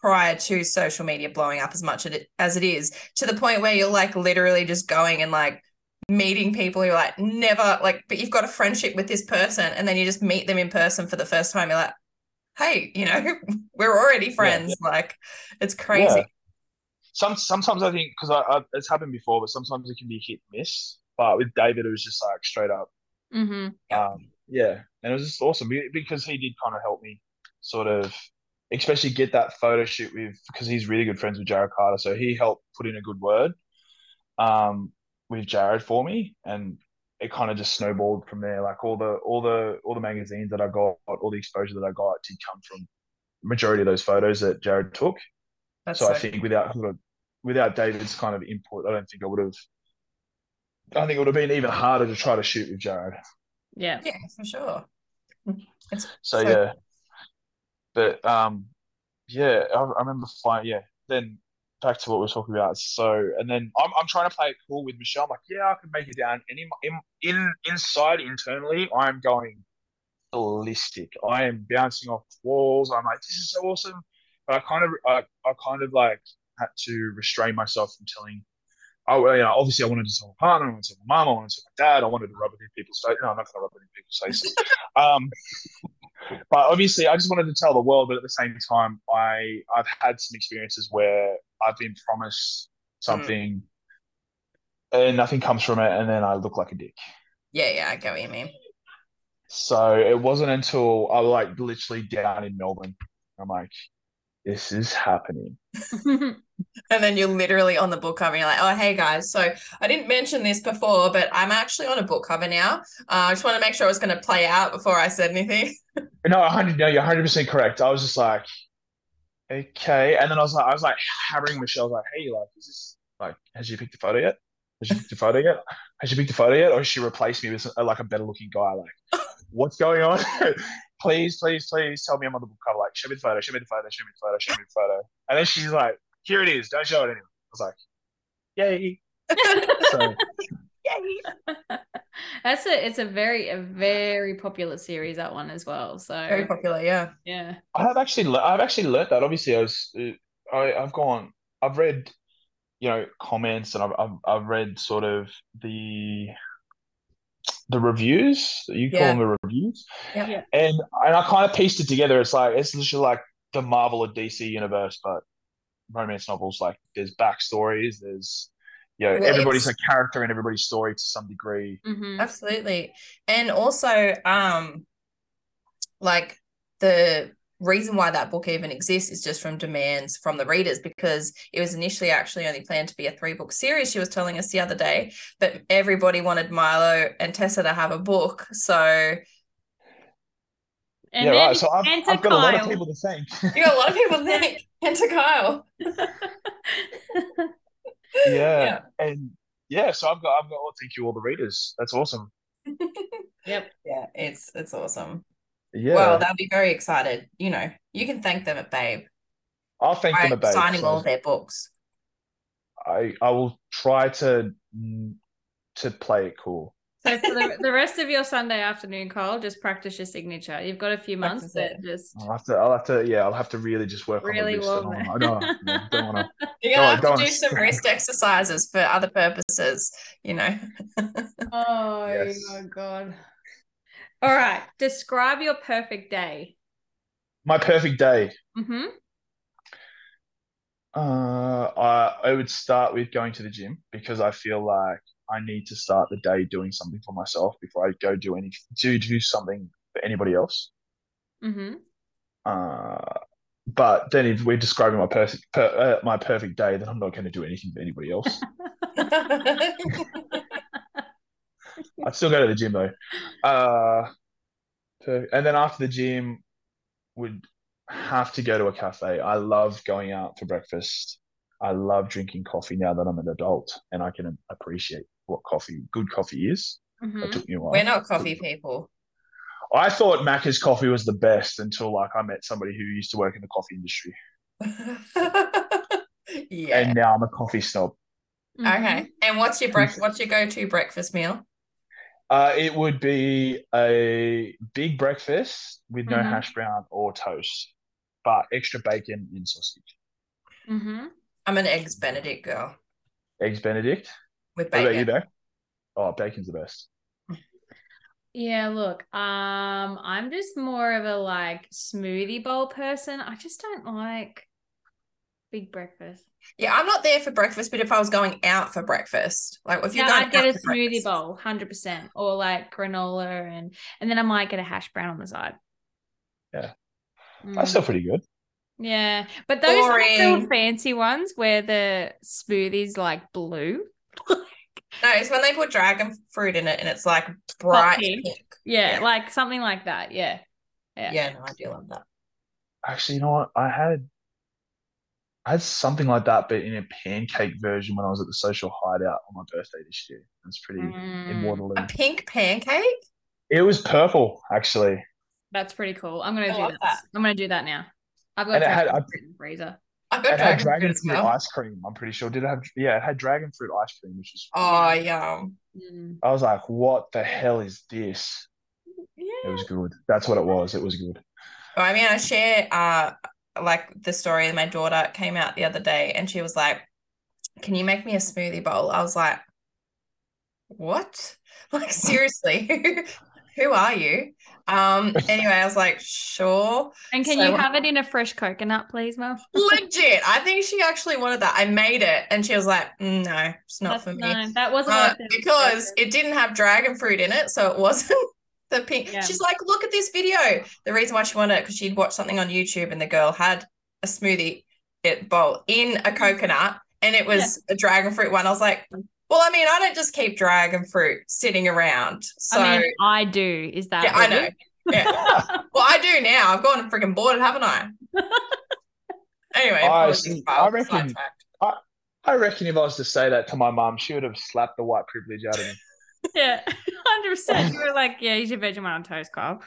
prior to social media blowing up as much as it is, to the point where you're like literally just going and like meeting people you're like never like, but you've got a friendship with this person, and then you just meet them in person for the first time. You're like, hey, you know, we're already friends. Like, it's crazy. Yeah. Some sometimes I think because I, I it's happened before, but sometimes it can be hit and miss. But with David, it was just like straight up. Hmm Yeah. Um, yeah, and it was just awesome because he did kind of help me, sort of, especially get that photo shoot with because he's really good friends with Jared Carter, so he helped put in a good word, um, with Jared for me, and it kind of just snowballed from there. Like all the all the all the magazines that I got, all the exposure that I got did come from majority of those photos that Jared took. That's so I think without without David's kind of input, I don't think I would have. I think it would have been even harder to try to shoot with Jared. Yeah. yeah, for sure. It's So, So- yeah, but um, yeah, I, I remember flying. Yeah, then back to what we are talking about. So, and then I'm I'm trying to play it cool with Michelle. I'm like, yeah, I can make it down. And in in, in inside internally, I'm going ballistic. I am bouncing off walls. I'm like, this is so awesome. But I kind of I, I kind of like had to restrain myself from telling. Well, you know, obviously I wanted to tell my partner, I wanted to tell my mom, I wanted to tell my dad, I wanted to rub it in people's face. No, I'm not going to rub it in people's faces. um, but obviously, I just wanted to tell the world. But at the same time, I I've had some experiences where I've been promised something, and nothing comes from it, and then I look like a dick. yeah, yeah, I get what you mean. So it wasn't until I like literally down in Melbourne. I'm like, this is happening. And then you're literally on the book cover you're like, oh, hey guys. So I didn't mention this before, but I'm actually on a book cover now. Uh, I just want to make sure I was going to play out before I said anything. No, 100. No, you're 100 percent correct. I was just like, okay, and then I was like, I was like hammering Michelle. I was like, hey, like, is this like, has she picked the photo yet? Has she picked the photo yet? Has she picked the photo yet? Or has she replaced me with a, like a better looking guy? Like, what's going on? Please, please, please tell me I'm on the book cover. Like, show me the photo, show me the photo, show me the photo, show me the photo. And then she's like, here it is. Don't show it anyone. I was like, yay. So Yay. That's a it's a very a very popular series that one as well. So Very popular, yeah. yeah. I have actually, le- I've actually learnt that. Obviously, I was, uh, I, I've gone, I've read you know comments and I've, I've I've read sort of the the reviews you call Yeah. them the reviews Yeah. and and I kind of pieced it together it's like it's literally like the Marvel or DC universe but romance novels like there's backstories there's you know Well, everybody's a character in everybody's story to some degree Mhm. Absolutely. And also, um, like the reason why that book even exists is just from demands from the readers because it was initially actually only planned to be a three book series. She was telling us the other day, but everybody wanted Milo and Tessa to have a book. So And yeah then right so I've, I've got a lot of people to thank you got a lot of people think enter Kyle. yeah. Yeah. and yeah so I've got I've got well thank you all the readers that's awesome yep. Yeah, it's it's awesome. Yeah Well, they'll be very excited. You know, you can thank them at Babe I'll thank them by a bit signing so- all their books. I I will try to mm, to play it cool. So for the, the rest of your Sunday afternoon, Kyle, just practice your signature. You've got a few months, Practice but just I'll have to I'll have to yeah I'll have to really just work really on the wrist. I don't, I don't, don't want to. You're Go gonna on, have go to on. do some wrist exercises for other purposes, you know. Oh Yes. my god. All right. Describe your perfect day. My perfect day. Mm-hmm. Uh, I I would start with going to the gym because I feel like I need to start the day doing something for myself before I go do any do do something for anybody else. Mm-hmm. Uh, but then if we're describing my perfect per, uh, my perfect day, then I'm not going to do anything for anybody else. I'd still go to the gym though. Uh, per- and then after the gym, would have to go to a cafe. I love going out for breakfast. I love drinking coffee now that I'm an adult and I can appreciate what coffee, good coffee is. Mm-hmm. Took me a while. We're not coffee people. I thought Macca's coffee was the best until like I met somebody who used to work in the coffee industry, yeah. and now I'm a coffee snob. Mm-hmm. Okay. And what's your break what's your go-to breakfast meal? Uh, it would be a big breakfast with no Mhm. hash brown or toast, but extra bacon and sausage. Mm-hmm. I'm an eggs Benedict girl Eggs Benedict. with What about you, bacon. Oh, bacon's the best. Yeah, look, um, I'm just more of a like smoothie bowl person. I just don't like big breakfast. Yeah, I'm not there for breakfast, but if I was going out for breakfast, like if you're Yeah, going I'd get a smoothie breakfast- bowl, hundred percent, or like granola, and and then I might get a hash brown on the side. Yeah. Mm. That's still pretty good. Yeah, but those like real Boring. fancy ones where the smoothie's like blue. No, it's when they put dragon fruit in it and it's like bright pink. pink. yeah, Yeah. like something like that. Yeah. Yeah. Yeah. no, I do love that. Actually, you know what? I had I had something like that, but in a pancake version when I was at the social hideout on my birthday this year. It's pretty Mm, immortal. A pink pancake? It was purple, actually. that's pretty cool. I'm gonna I do that. that. I'm gonna do that now. I've got And it had- dragon I- in the freezer. I've got It had dragon, dragon fruit fruit ice cream. I'm pretty sure. Did it have? Yeah, it had dragon fruit ice cream, which is. Oh, yum. Mm. I was like, "What the hell is this?" It was good. That's what it was. It was good. Well, I mean, I share uh like the story my daughter came out the other day and she was like, Can you make me a smoothie bowl? I was like, What? Like seriously, who, are you? Um anyway, I was like, sure. And can So- you have it in a fresh coconut, please, Mel? Legit. I think she actually wanted that. I made it and she was like, "Mm, no, it's not That's for me. no, that wasn't Uh, because it didn't have dragon fruit in it, so it wasn't the pink. Yeah. She's like, look at this video. The reason why she wanted it because she'd watched something on YouTube and the girl had a smoothie it bowl in a mm-hmm. coconut and it was a dragon fruit one. I was like, well, I mean, I don't just keep dragon fruit sitting around. So I mean, I do. Is that? yeah, I know. weird? Yeah. well, I do now. I've gone and freaking bought it, haven't I? Anyway, I see. I reckon- sidetracked. I reckon if I was to say that to my mum, she would have slapped the white privilege out of me. Yeah, hundred percent. You were like, yeah, you should Vegemite on toast, Kyle.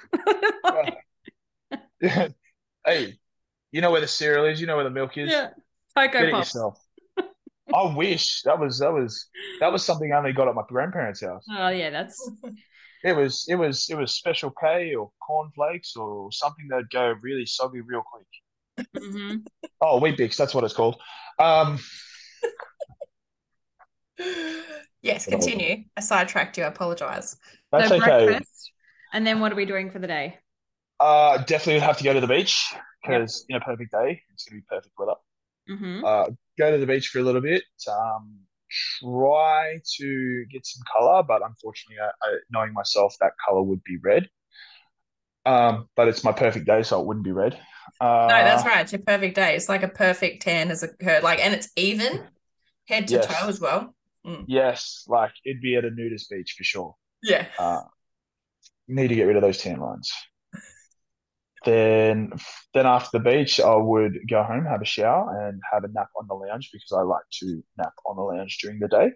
hey, you know where the cereal is. You know where the milk is. yeah, Cocoa Get it yourself. I wish that was that was that was something I only got at my grandparents' house. Oh yeah, that's It was it was it was special K or cornflakes or something that'd go really soggy real quick. mhm. Oh, Weet-Bix, that's what it's called. Um, yes, continue. I sidetracked you. I apologize. That's so okay. breakfast. And then what are we doing for the day? Uh, definitely would have to go to the beach because in a perfect day, it's gonna be perfect weather. Mm-hmm. Uh, go to the beach for a little bit. Um, try to get some color, but unfortunately, I, I, knowing myself, that color would be red. Um, but it's my perfect day, so it wouldn't be red. Uh, No, that's right. It's your perfect day. It's like a perfect tan has occurred. Like, and it's even head to Yes. toe as well. Yes, like it'd be at a nudist beach for sure. Yeah. Uh, need to get rid of those tan lines. Then, then after the beach, I would go home, have a shower, and have a nap on the lounge because I like to nap on the lounge during the day.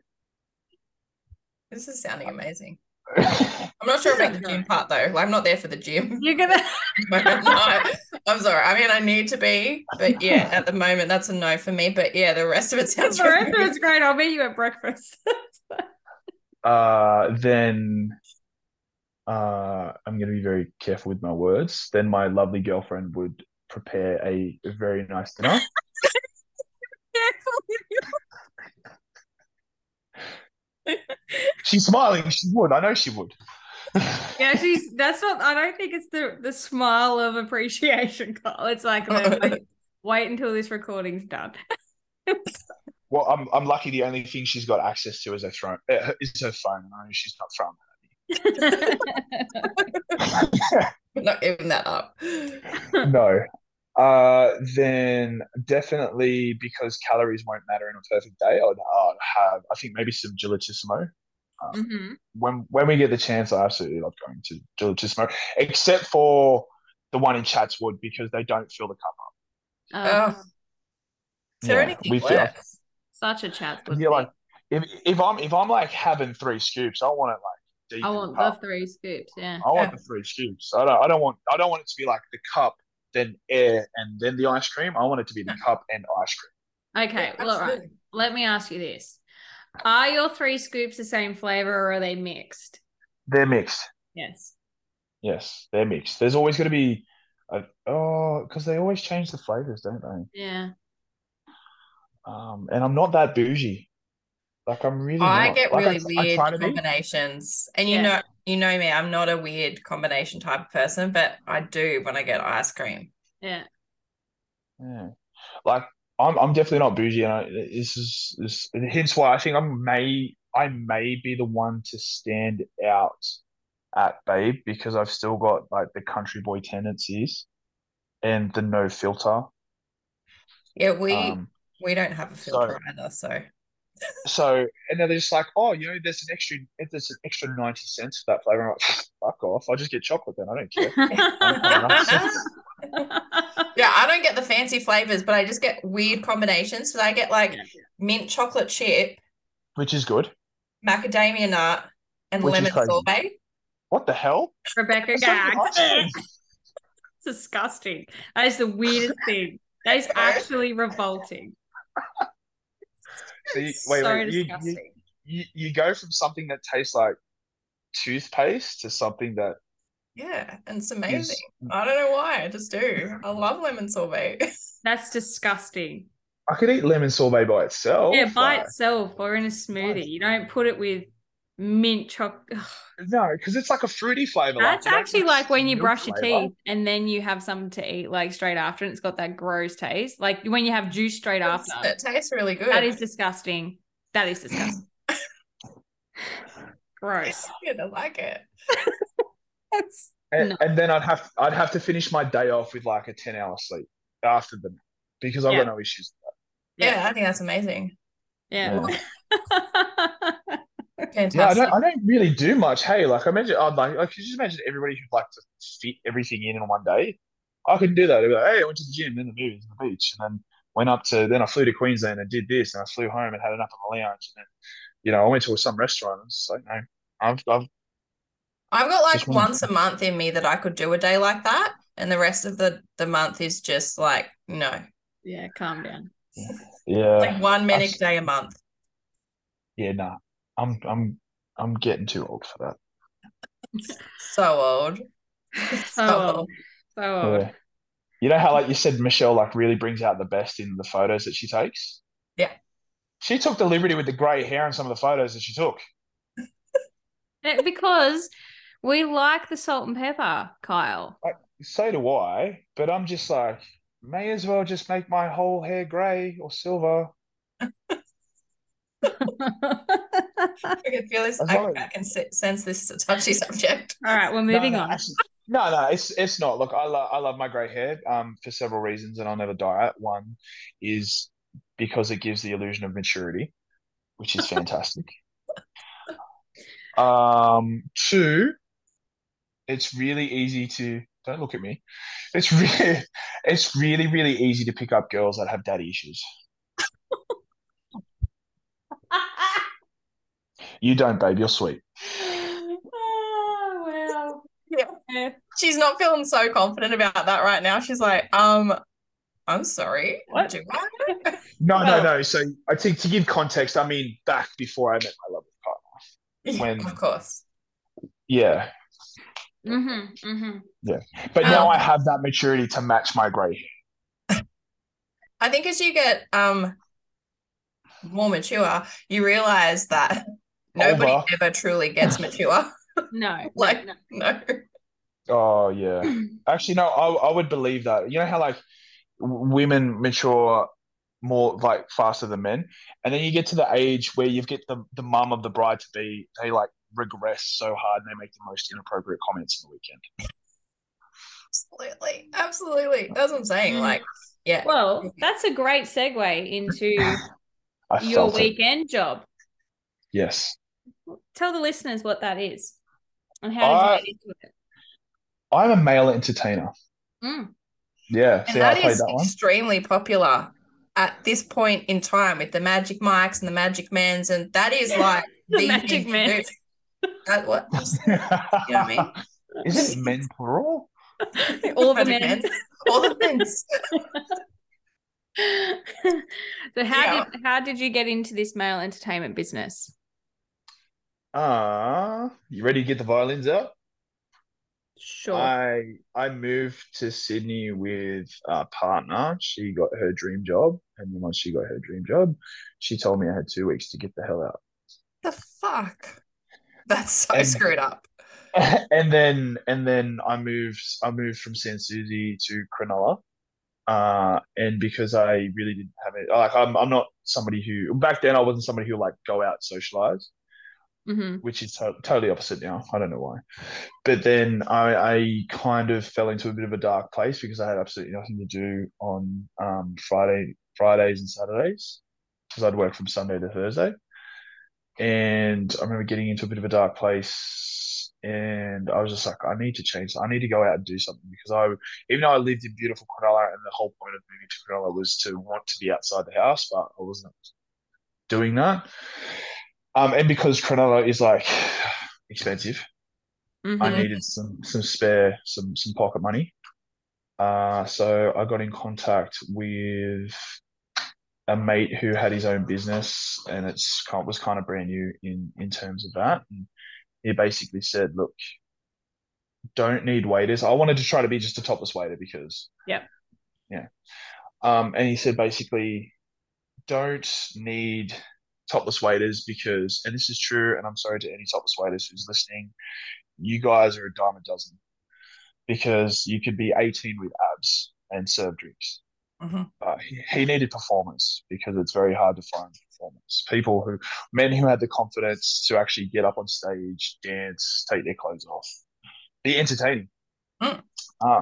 This is sounding amazing. I'm not sure about the gym part though. I'm not there for the gym. You're gonna no, I'm sorry. I mean, I need to be, but yeah, at the moment, that's a no for me. But yeah, the rest of it sounds the rest of it's great. I'll meet you at breakfast. Uh, then uh, I'm going to be very careful with my words. Then my lovely girlfriend would prepare a very nice dinner. She's smiling. She would. I know she would. yeah, she's that's not I don't think it's the the smile of appreciation call. It's like no, wait, wait until this recording's done. Well, I'm I'm lucky. The only thing she's got access to is her phone. Uh, is her phone. I know she's not from. not giving that up. no. Uh, then definitely because calories won't matter in a perfect day, I'd, I'd have I think maybe some gelatissimo. Mhm. When when we get the chance, I absolutely love going to gelatissimo, except for the one in Chatswood because they don't fill the cup up. Oh, Oh. Is there Yeah, anything we feel- such a chat. with Yeah, like if if I'm if I'm like having three scoops, I want it like deep. I want the the three scoops. Yeah. I want Yeah. the three scoops. I don't. I don't want. I don't want it to be like the cup, then air, and then the ice cream. I want it to be the cup and ice cream. Okay. Yeah, well, all right. Let me ask you this: Are your three scoops the same flavor, or are they mixed? They're mixed. Yes. Yes, they're mixed. There's always going to be, a, oh, because they always change the flavors, don't they? Yeah. Um, and I'm not that bougie. Like I'm really. I not. get Like, really I, I weird try to be. combinations, and you Yeah. know, you know me. I'm not a weird combination type of person, but I do when I get ice cream. Yeah. Yeah. Like I'm I'm definitely not bougie and I, this is this hence why I think I may I may be the one to stand out at Babe because I've still got like the country boy tendencies and the no filter. Yeah, we Um we don't have a so- filter either, so so and then they're just like, oh, you know, there's an extra there's an extra 90 cents for that flavor. I'm like, fuck off. I'll just get chocolate then. I don't care. yeah, I don't get the fancy flavors, but I just get weird combinations. So I get like mint chocolate chip, Which is good. macadamia nut, and Which lemon sorbet. What the hell? Rebecca That's not gagged. even It's disgusting. That is the weirdest thing. That is actually revolting. So you, wait, so wait, you, you, you you go from something that tastes like toothpaste to something that Yeah, and it's is amazing. I don't know why, I just do. I love lemon sorbet. That's disgusting. I could eat lemon sorbet by itself. Yeah, by like- itself or in a smoothie. You don't put it with mint chocolate. no, because it's like a fruity flavor. That's you don't actually like when you milk brush your teeth and then you have something to eat like straight after and it's got that gross taste. Like when you have juice straight after. It tastes really good. That is disgusting. That is disgusting. Gross. good. I like it. That's And, No. and then I'd have I'd have to finish my day off with like a ten hour sleep after the because I've Yeah. got no issues. Yeah, I think that's amazing. yeah. Fantastic. Yeah, I don't I don't really do much. Hey, like I imagine I'd like like could you just imagine everybody who'd like to fit everything in in one day? I couldn't do that. I'd be like, hey, I went to the gym, then the movies, and the beach, and then went up to then I flew to Queensland and did this, and I flew home and had enough on the lounge, and then you know I went to some restaurant. And it's like no, I've I've I've got like Just one- once a month in me that I could do a day like that, and the rest of the the month is just like no, yeah, calm down. yeah like one manic I've- day a month. yeah nah. I'm I'm I'm getting too old for that. So old. So old. So old. Yeah. You know how like you said Michelle like really brings out the best in the photos that she takes? Yeah. She took the liberty with the grey hair in some of the photos that she took. Because we like the salt and pepper, Kyle. Like, So do I, but I'm just like, may as well just make my whole hair grey or silver. I can feel this. I, I can sense this is a touchy subject. All right, we're moving no, no, on. actually- no, no, it's it's not. Look, I love I love my grey hair um for several reasons, and I'll never dye it. One is because it gives the illusion of maturity, which is fantastic. um, two, it's really easy to don't look at me. It's really it's really really easy to pick up girls that have daddy issues. You don't, babe. You're sweet. oh, wow. Yeah. Yeah. She's not feeling so confident about that right now. She's like, um, I'm sorry. What? Do I? No, Well- no, no. So I think to give context, I mean back before I met my lovely partner. When- of course. Yeah, Mm-hmm, mm-hmm. but now Um, I have that maturity to match my grey hair. I think as you get um more mature, you realize that nobody Older. ever truly gets mature. No, Like- no, no. Oh yeah. Actually, no. I I would believe that. You know how like women mature more like faster than men, and then you get to the age where you get the the mum of the bride to be. They like regress so hard and they make the most inappropriate comments on the weekend. Absolutely. Absolutely. That's what I'm saying. Mm. Like, yeah. Well, that's a great segue into I your felt it. weekend job. Yes. Tell the listeners what that is and how did I- you get into it? I'm a male entertainer. Mm. Yeah. And See how I that is that one? extremely popular at this point in time with the Magic Mikes and the Magic Mans, and that is like The the Magic thing to Mans. do. That what? You know what I mean? Is it men plural? All the Magic men. All the men's. so how Yeah. did how did you get into this male entertainment business? Ah, you ready to get the violins out? Sure. I I moved to Sydney with a partner. She got her dream job, and then once she got her dream job, she told me I had two weeks to get the hell out. The fuck? That's so And- screwed up. and then and then I moved I moved from Sans Souci to Cronulla. Uh, and because I really didn't have it, like I'm I'm not somebody who back then I wasn't somebody who like go out socialize. hmm which is to- totally opposite now. I don't know why. But then I, I kind of fell into a bit of a dark place because I had absolutely nothing to do on um, Friday, Fridays and Saturdays because I'd work from Sunday to Thursday. And I remember getting into a bit of a dark place and I was just like, I need to change. I need to go out and do something because I, even though I lived in beautiful Cronulla and the whole point of moving to Cronulla was to want to be outside the house, but I wasn't doing that. Um, and because Cronulla is like expensive, I Mhm. needed some some spare some some pocket money. Uh, so I got in contact with a mate who had his own business, and it's kind was kind of brand new in in terms of that. And he basically said, "Look, don't need waiters. I wanted to try to be just a topless waiter because, yeah, yeah. Um, and he said basically, don't need topless waiters because, and this is true, and I'm sorry to any topless waiters who's listening, you guys are a dime a dozen because you could be 18 with abs and serve drinks. Mhm. But he, he needed performance because it's very hard to find performance. People who, men who had the confidence to actually get up on stage, dance, take their clothes off, be entertaining. Mm. Uh,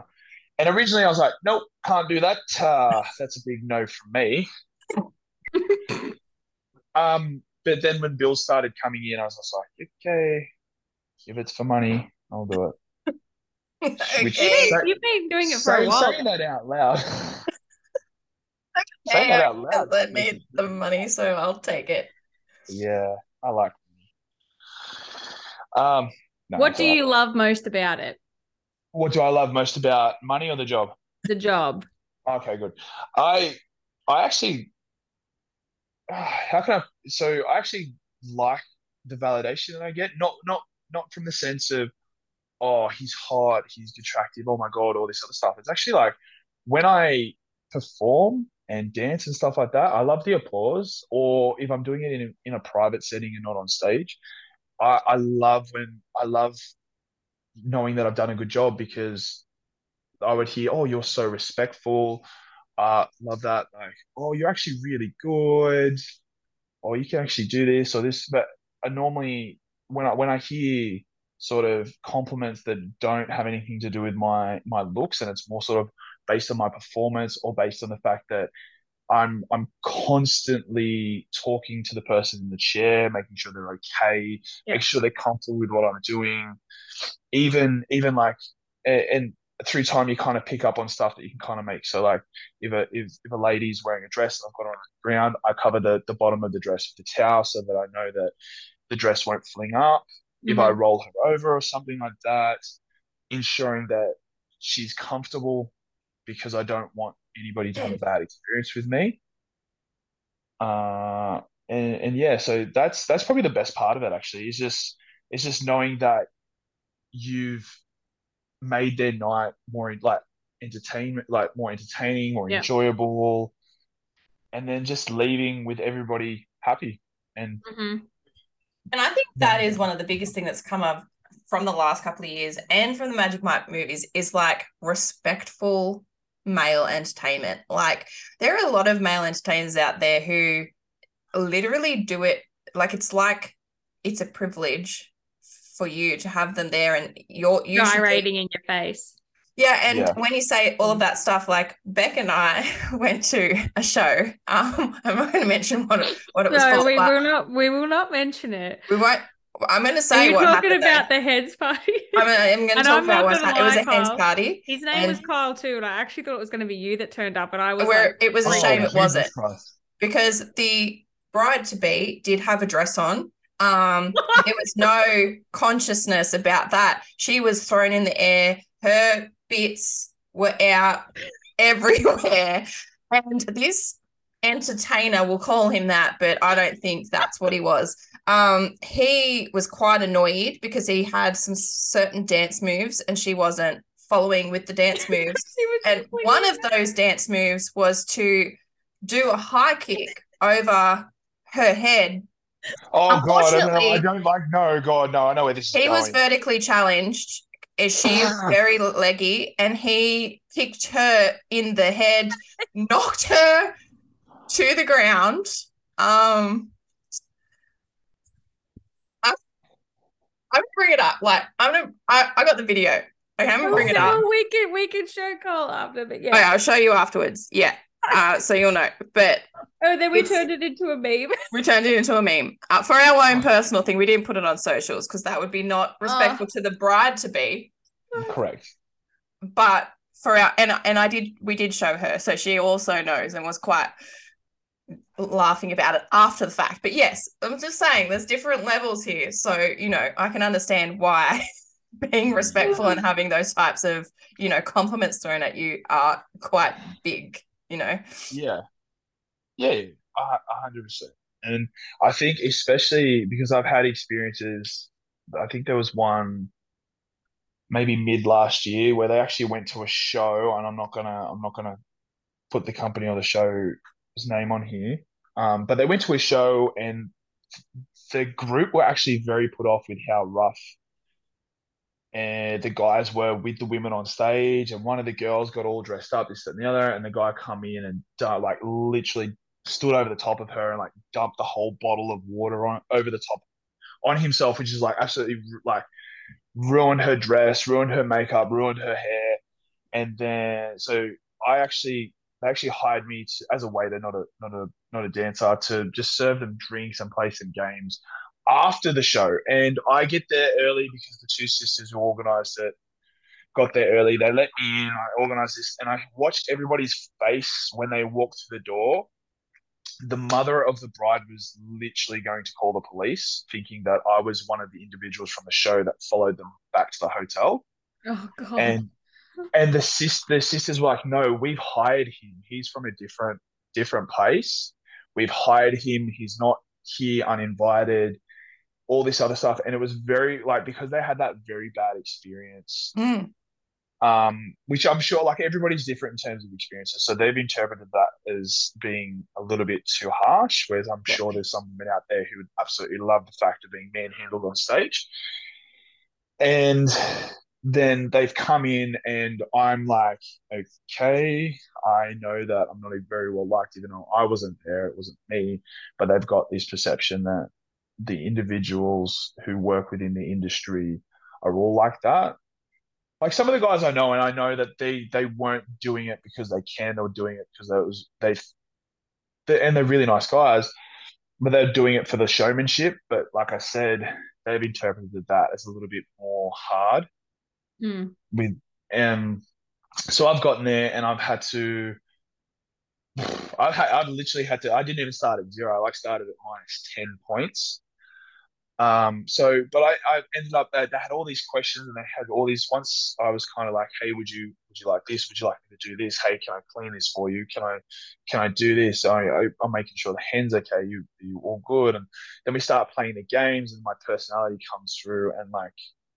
and originally I was like, nope, can't do that. Uh, that's a big no from me. um, but then when Bill started coming in, I was just like, okay, if it's for money, I'll do it. Which- okay. Say- You've been doing it for a while. saying that out loud. Hey, saying that out loud. The money, so I'll take it. Yeah, I like. Um, no, what do you love most about it? What do I love most about money or the job? The job. Okay, good. I I actually how can I so I actually like the validation that I get. Not not not from the sense of oh he's hot, he's attractive, oh my God, all this other stuff. It's actually like when I perform and dance and stuff like that. I love the applause. Or if I'm doing it in in a private setting and not on stage, I, I love when I love knowing that I've done a good job because I would hear, "Oh, you're so respectful." Uh, love that. Like, "Oh, you're actually really good." Or you can actually do this or this. But I normally when I when I hear sort of compliments that don't have anything to do with my my looks and it's more sort of based on my performance or based on the fact that I'm I'm constantly talking to the person in the chair, making sure they're okay, yeah. make sure they're comfortable with what I'm doing. Even even like and through time you kind of pick up on stuff that you can kind of make. So like if a if, if a lady's wearing a dress and I've got on the ground, I cover the, the bottom of the dress with the towel so that I know that the dress won't fling up. Mm-hmm. If I mm-hmm. roll her over or something like that, ensuring that she's comfortable because I don't want anybody to have a bad experience with me. Uh, and and yeah, so that's that's probably the best part of it. Actually, is just it's just knowing that you've made their night more like entertainment, like more entertaining, more yeah. enjoyable, and then just leaving with everybody happy. And mm-hmm. and I think that is one of the biggest thing that's come up from the last couple of years and from the Magic Mike movies is like respectful male entertainment. Like there are a lot of male entertainers out there who literally do it like it's like it's a privilege for you to have them there and you're you gyrating in your face. Yeah, and yeah. when you say all of that stuff, like Beck and I went to a show. Um, I'm not going to mention what it, what it was. No, we will not. We will not mention it. We won't. I'm going to say Are what talking about there. the heads party. I'm, I'm going to talk about what happened. it was a heads party. His name was Kyle too, and I actually thought it was going to be you that turned up, and I was where like, it was a oh, shame it wasn't because the bride to be did have a dress on. Um, there was no consciousness about that. She was thrown in the air. Her bits were out everywhere, and this entertainer, we'll call him that, but I don't think that's what he was. Um, he was quite annoyed because he had some certain dance moves and she wasn't following with the dance moves. and one of those dance moves was to do a high kick over her head. Oh god, I, mean, I, don't like no god, no, I know where this is. He was vertically challenged. Is she very leggy? And he kicked her in the head, knocked her to the ground. Um, I'm gonna bring it up. Like I'm gonna, I, I got the video. Okay, I'm gonna bring it up. We can we can show Cole after, but yeah. Okay, I'll show you afterwards. Yeah. Uh, so you'll know. But oh, then we turned it into a meme. we turned it into a meme uh, for our own personal thing. We didn't put it on socials because that would be not respectful uh, to the bride to be. Correct. But for our and and I did we did show her, so she also knows and was quite laughing about it after the fact. But yes, I'm just saying there's different levels here. So, you know, I can understand why being respectful and having those types of, you know, compliments thrown at you are quite big, you know. Yeah. Yeah, a hundred percent. And I think especially because I've had experiences, I think there was one maybe mid last year where they actually went to a show and I'm not gonna I'm not gonna put the company or the show's name on here. Um, but they went to a show and the group were actually very put off with how rough and the guys were with the women on stage and one of the girls got all dressed up this and the other and the guy come in and uh, like literally stood over the top of her and like dumped the whole bottle of water on over the top on himself which is like absolutely like ruined her dress ruined her makeup ruined her hair. And then so i actually they actually hired me to, as a waiter, not a not a not a dancer, to just serve them drinks and play some games after the show. And I get there early because the two sisters who organised it got there early. They let me in. I organised this, and I watched everybody's face when they walked through the door. The mother of the bride was literally going to call the police, thinking that I was one of the individuals from the show that followed them back to the hotel. Oh god! And and the sis the sisters were like, no, we've hired him. He's from a different different place. We've hired him. He's not here uninvited. All this other stuff, and it was very like because they had that very bad experience. Mm. um, which I'm sure like everybody's different in terms of experiences. So they've interpreted that as being a little bit too harsh, whereas I'm Yeah. sure there's some women out there who would absolutely love the fact of being manhandled on stage. And then they've come in, and I'm like, okay, I know that I'm not very well liked, even though I wasn't there, it wasn't me, but they've got this perception that the individuals who work within the industry are all like that like some of the guys I know, and I know that they they weren't doing it because they can, they were doing it because it was they and they're really nice guys, but they're doing it for the showmanship. But like I said, they've interpreted that as a little bit more hard Mm. with um so I've gotten there and I've had to I've had, I've literally had to I didn't even start at zero. I like started at minus 10 points. Um so but I, I ended up they, they had all these questions and they had all these once I was kind of like hey would you would you like this? Would you like me to do this? Hey can I clean this for you? Can I can I do this? I, I I'm making sure the hen's okay. You you all good? And then we start playing the games and my personality comes through and like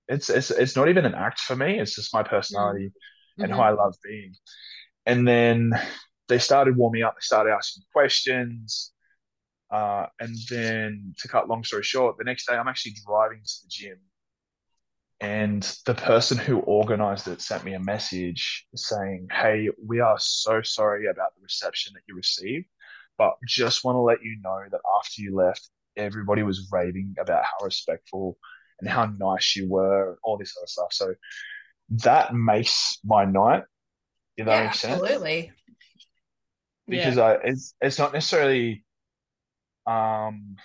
it's it's it's not even an act for me. It's just my personality and Mhm. who I love being. And then they started warming up. They started asking questions. Uh, and then to cut long story short, the next day I'm actually driving to the gym, and the person who organized it sent me a message saying, "Hey, we are so sorry about the reception that you received, but just want to let you know that after you left, everybody was raving about how respectful and how nice you were, all this other stuff. So that makes my night. If that Yeah, makes sense. absolutely. Because I, it's it's not necessarily, um,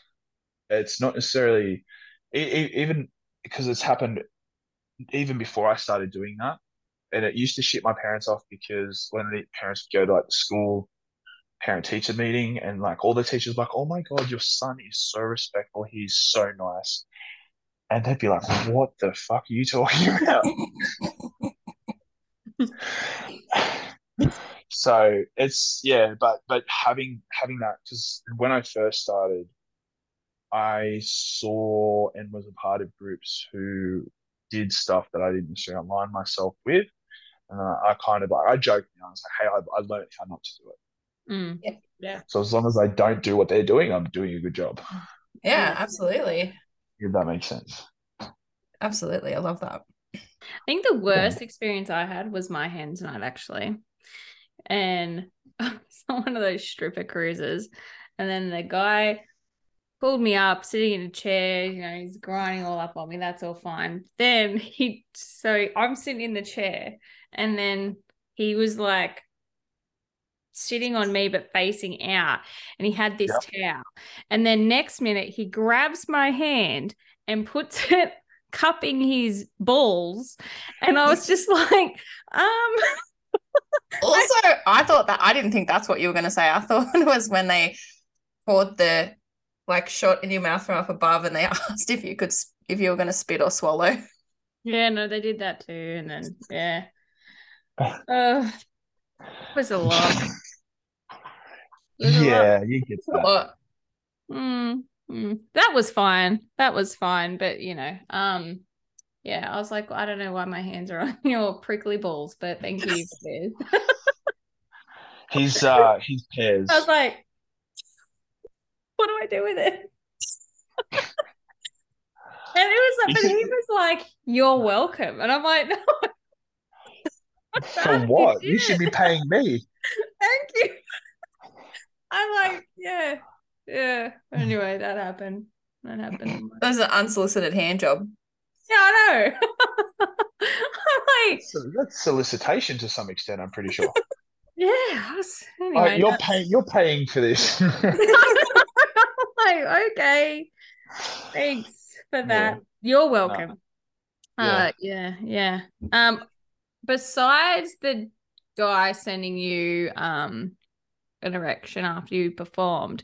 it's not necessarily, even because it's happened even before I started doing that, and it used to shit my parents off because when the parents would go to like the school parent teacher meeting and like all the teachers were like, oh my God, your son is so respectful. He's so nice. And they'd be like, what the fuck are you talking about? So it's yeah, but but having having that because when I first started, I saw and was a part of groups who did stuff that I didn't necessarily align myself with, and uh, I kind of like I joked, you know, I was like, hey, I, I learned how not to do it. Mm. So as long as I don't do what they're doing, I'm doing a good job. Yeah, absolutely. If that makes sense. Absolutely. I love that. I think the worst experience I had was my hands night actually. And I was on one of those stripper cruises. And then the guy pulled me up, sitting in a chair, you know, he's grinding all up on me. That's all fine. Then he so I'm sitting in the chair, and then he was like sitting on me but facing out and he had this towel. And then next minute he grabs my hand and puts it cupping his balls. And i was just like um Also, I thought that I didn't think that's what you were going to say. I thought it was when they poured the like shot in your mouth from up above, and they asked if you could if you were going to spit or swallow. yeah no they did that too and then yeah. Uh, it was a lot was a lot. Yeah, you get that. Mm, mm. That was fine. That was fine. But you know, um, yeah, I was like, I don't know why my hands are on your prickly balls, but thank you for this. He's uh he's pairs. I was like, what do I do with it? and it was but he was like, You're welcome. And I'm like, No, For what? You should be paying me. thank you. I'm like, yeah, yeah. Anyway, that happened. That happened. That was an unsolicited hand job. Yeah, I know. I'm like, So that's solicitation to some extent, I'm pretty sure. yeah. Was, anyway, you're that's- paying you're paying for this. like, okay. Thanks for that. You're welcome. Yeah. Uh yeah, yeah. Um besides the guy sending you um an erection after you performed,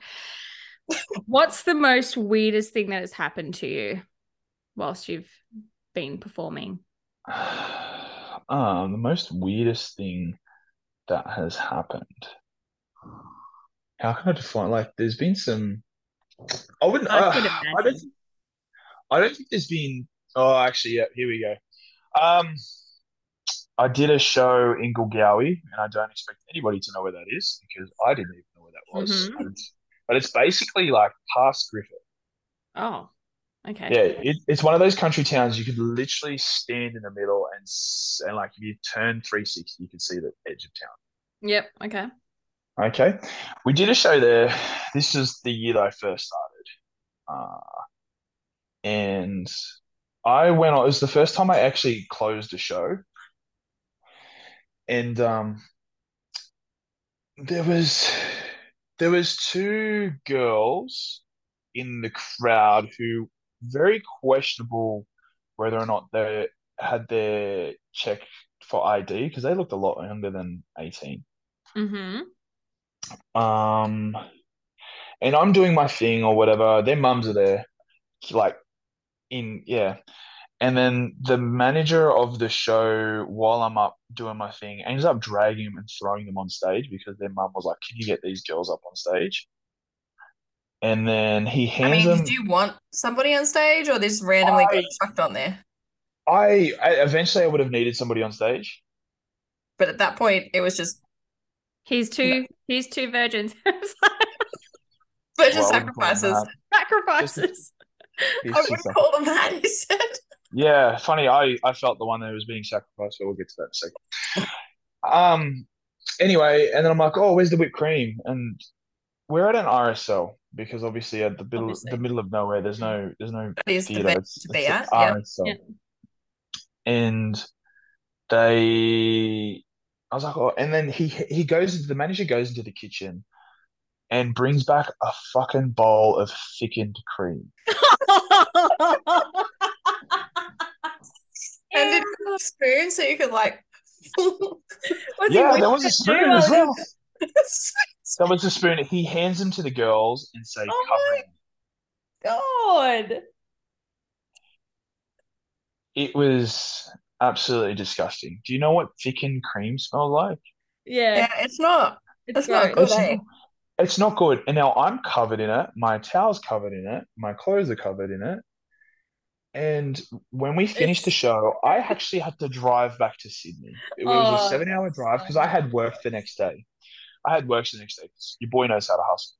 what's the most weirdest thing that has happened to you whilst you've been performing? um, the most weirdest thing that has happened. How can I define? Like, there's been some. I wouldn't. I uh, I don't. I don't think there's been. Oh, actually, yeah. Here we go. Um, I did a show in Goolgowi, and I don't expect anybody to know where that is because I didn't even know where that was. Mhm. But, it's, but it's basically like past Griffith. Oh, okay. Yeah, it, it's one of those country towns you could literally stand in the middle and and like if you turn 360, you can see the edge of town. Yep. Okay. Okay, we did a show there. This is the year that I first started, uh, and I went on. It was the first time I actually closed a show, and um, there was there was two girls in the crowd who very questionable whether or not they had their check for ID because they looked a lot younger than 18. Mm-hmm. Um, and I'm doing my thing or whatever. Their mums are there, like in yeah. And then the manager of the show, while I'm up doing my thing, ends up dragging them and throwing them on stage because their mum was like, "Can you get these girls up on stage?" And then he hands. I hands mean, them. did you want somebody on stage or this randomly got chucked on there? I, I eventually I would have needed somebody on stage. But at that point, it was just He's two. He's two virgins. It's like virgin Well, I wouldn't call them sacrifices. sacrifices. He's I just wouldn't like- call them that, he said. Yeah, funny. I I felt the one that was being sacrificed, but we'll get to that in a second. Um. Anyway, and then I'm like, oh, where's the whipped cream? And we're at an RSL because obviously at the middle Obviously. the middle of nowhere, there's no there's no That is the theater. best It's, to be it's at. Yeah. RSL. Yeah. And they, I was like, oh, and then he he goes into the manager goes into the kitchen and brings back a fucking bowl of thickened cream. And did you have a spoon so you could like Was he Yeah, with there was a spoon as he- well. There was a spoon. He hands them to the girls and say, Oh cover my. God. It was absolutely disgusting. Do you know what thickened cream smells like? Yeah. Yeah, it's not. it's It's not good, It's eh? not, it's not good. And now I'm covered in it. My towel's covered in it. My clothes are covered in it. And when we finished the show, I actually had to drive back to Sydney. It was Oh, a seven hour drive because I had work the next day. I had work the next day your boy knows how to hustle.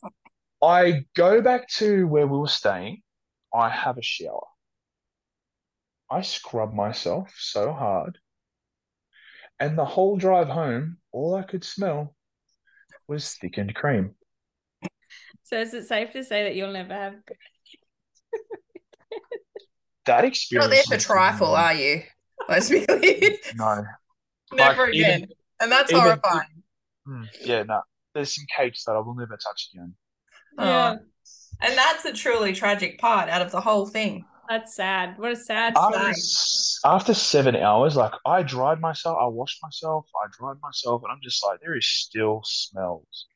I go back to where we were staying. I have a shower. I scrub myself so hard. And the whole drive home, all I could smell was thickened cream. So is it safe to say that you'll never have? That You're experience. not there for trifle, are you? Let's be clear. No. Never Like, even- again. and that's even- horrifying. Mm, yeah, no. There's some cakes that I will never touch again. Yeah, And that's a truly tragic part out of the whole thing. that's sad. What a sad After, story. s- after seven hours, like I dried myself, I washed myself, I dried myself, and I'm just like, there is still smells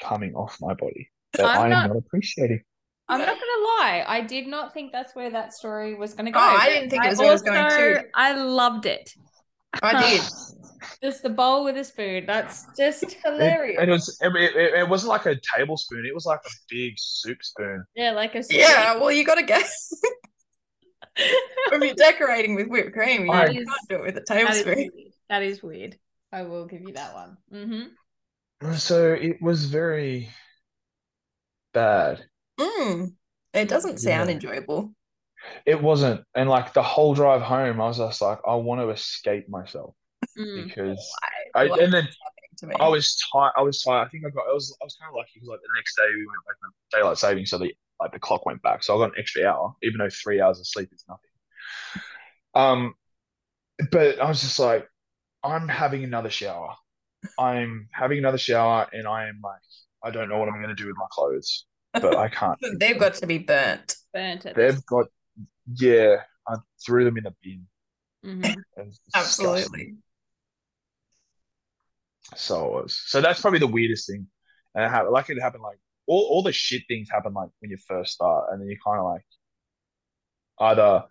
coming off my body that I'm I am not- not appreciating. I'm not gonna lie. I did not think that's where that story was gonna go. Oh, I didn't think it was it was going to. I loved it. I did. Just the bowl with a spoon. That's just It, hilarious. it was it, it, it wasn't like a tablespoon, it was like a big soup spoon. yeah, like a Yeah, well, you got to guess. if you're decorating with whipped cream, you I- can't do it with a That is tablespoon. weird. That is weird. I will give you that one. Mm-hmm. So it was very bad. Mm, it doesn't sound Yeah. enjoyable. It wasn't, and like the whole drive home, I was just like, I want to escape myself Mm. because Why? I Why and then is this happening to me? I was tired. I was tired. I think I got. I was. I was kind of lucky because like the next day we went back on daylight saving. so the like the clock went back, so I got an extra hour, even though three hours of sleep is nothing. Um, but I was just like, I'm having another shower. I'm having another shower, and I am like, I don't know what I'm going to do with my clothes, but I can't. They've got to be burnt. Burnt. They've got, yeah. I threw them in a bin. Mhm. It was disgusting. Absolutely. So it was. So that's probably the weirdest thing. And it happened, like it happened like all, all the shit things happen like when you first start, and then you kind of like either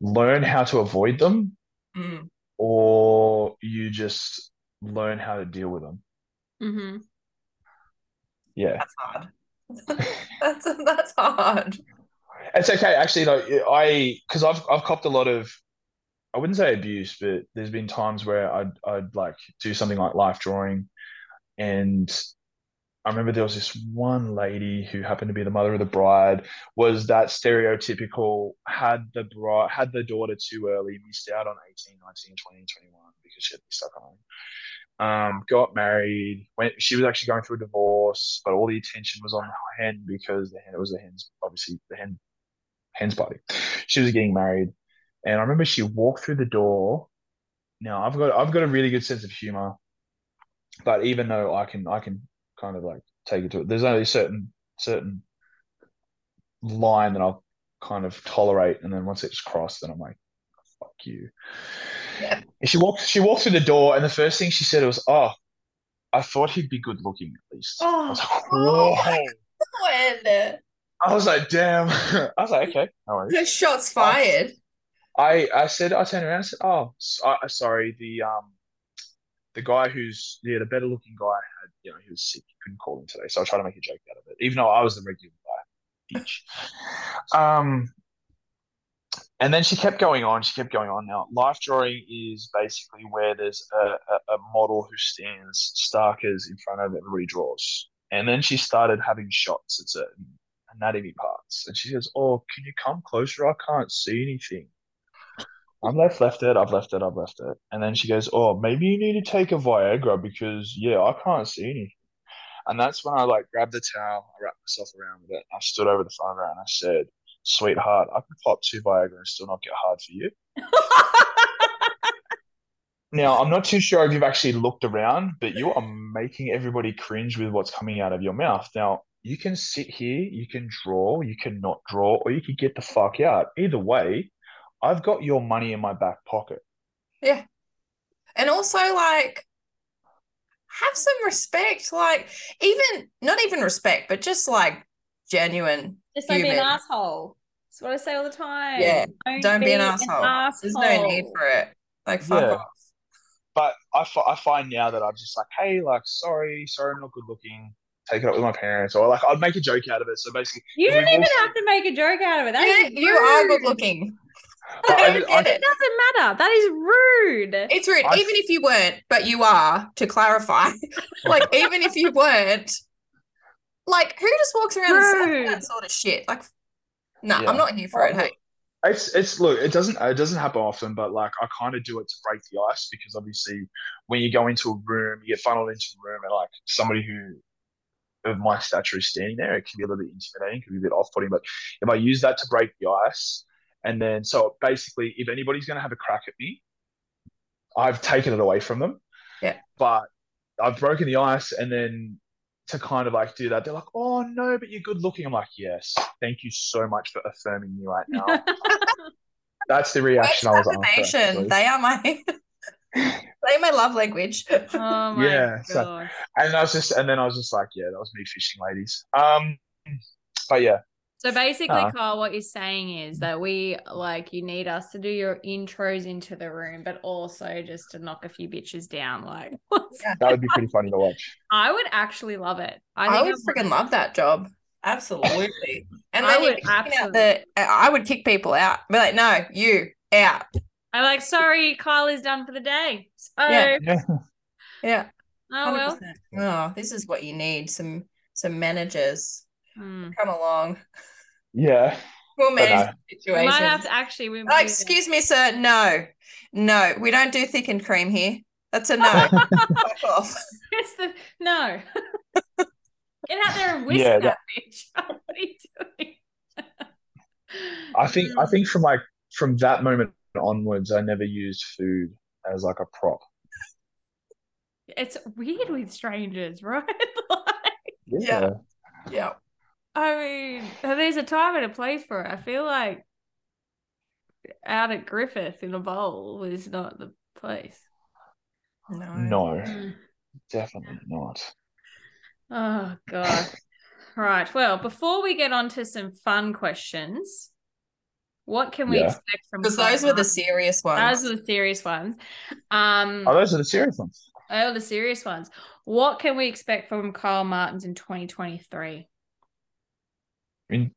learn how to avoid them Mm. or you just learn how to deal with them. Mhm. Yeah. That's hard. that's that's hard. It's okay. Actually, no, I because I've I've copped a lot of I wouldn't say abuse, but there's been times where I'd I'd like do something like life drawing, and I remember there was this one lady who happened to be the mother of the bride, was that stereotypical, had the bride, had the daughter too early, missed out on 18, 19, 20, 21 because she had to be stuck home. Um, got married, went, she was actually going through a divorce, but all the attention was on the hen because the hen, it was the hen's, obviously the hen, hen's party. She was getting married. And I remember she walked through the door. Now I've got, I've got a really good sense of humor, but even though I can, I can kind of like take it to it. There's only a certain certain line that I'll kind of tolerate, and then once it's crossed, then I'm like, "Fuck you." And she walked. She walked through the door, and the first thing she said was, "Oh, I thought he'd be good looking at least." Oh, I was like, Oh, "Whoa!" When I was like, "Damn!" I was like, "Okay, no worries." the shots fired. I I said I turned around and said, "Oh, s- I- sorry." The um the guy who's yeah the better looking guy had you know he was sick. He couldn't call in today, so I tried to make a joke out of it, even though I was the regular guy. Bitch. Um, and then she kept going on. She kept going on. Now, life drawing is basically where there's a, a, a model who stands stark as in front of everybody draws. And then she started having shots at certain anatomy parts, and she goes, "Oh, can you come closer? I can't see anything." I'm left, left it, I've left it, I've left it. And then she goes, Oh, maybe you need to take a Viagra because, yeah, I can't see anything. And that's when I like grabbed the towel, I wrapped myself around with it, I stood over the her and I said, Sweetheart, I can pop two Viagra and still not get hard for you. Now, I'm not too sure if you've actually looked around, but you are making everybody cringe with what's coming out of your mouth. Now, you can sit here, you can draw, you can not draw, or you can get the fuck out. Either way, I've got your money in my back pocket. Yeah. And also, like, have some respect. Like, even not even respect, but just like genuine. Just don't be an asshole. That's what I say all the time. Yeah, Don't be an asshole. There's no need for it. Like, fuck Yeah. off. But I, I find now that I'm just like, hey, like, sorry, sorry, I'm not good looking. Take it up with my parents, or like, I'd make a joke out of it. So basically, You We don't even both- have to make a joke out of it. That Yeah, is you are good looking. I I- don't I- get It it. doesn't matter. That is rude. It's rude. I- even if you weren't, but you are, to clarify. like, even if you weren't, like, who just walks around and says that sort of shit? Like, no, Yeah. I'm not here for it. Hey, It's it's look, it doesn't it doesn't happen often, but like I kind of do it to break the ice because obviously when you go into a room, you get funneled into a room and like somebody who of my stature is standing there, it can be a little bit intimidating, can be a bit off-putting. But if I use that to break the ice, and then so basically if anybody's gonna have a crack at me, I've taken it away from them. Yeah. But I've broken the ice and then to kind of like do that, they're like, oh no, but you're good looking. I'm like, yes, thank you so much for affirming me right now. That's the reaction I was after. actually. They are my, they my love language. oh my Yeah, so- And I was just, and then I was just like, yeah, that was me fishing, ladies. Um, but yeah, So basically, Uh. Carl, what you're saying is that we like you need us to do your intros into the room, but also just to knock a few bitches down. Like, that would be pretty funny to watch. I would actually love it. I, I, would I freaking love that job. Absolutely. And I then would you'd be kicking out the, I would kick people out. Be like, no, you out. I'm like, sorry, Kyle is done for the day. So, Yeah. Yeah, Yeah. oh well. 100%. Oh, this is what you need. Some some managers Hmm. come along. yeah. We'll But manage the situation. We might have to actually. We, Oh, we- excuse me, sir. No, no, we don't do thick and cream here. That's a no. Fuck off. It's the no. Get out there and whisk Yeah, that bitch. what are you doing? I think, I think from like from that moment onwards, I never used food as like a prop. it's weird with strangers, right? like, Yeah. Yeah. I mean, there's a time and a place for it. I feel like out at Griffith in a bowl was not the place. No. No, Mm. definitely not. Oh god. Right. Well, before we get on to some fun questions, what can we Yeah. expect from Because those were the serious ones. Those are the serious ones. Um, Oh, those are the serious ones. oh, the serious ones. What can we expect from Kyle Martins in 2023?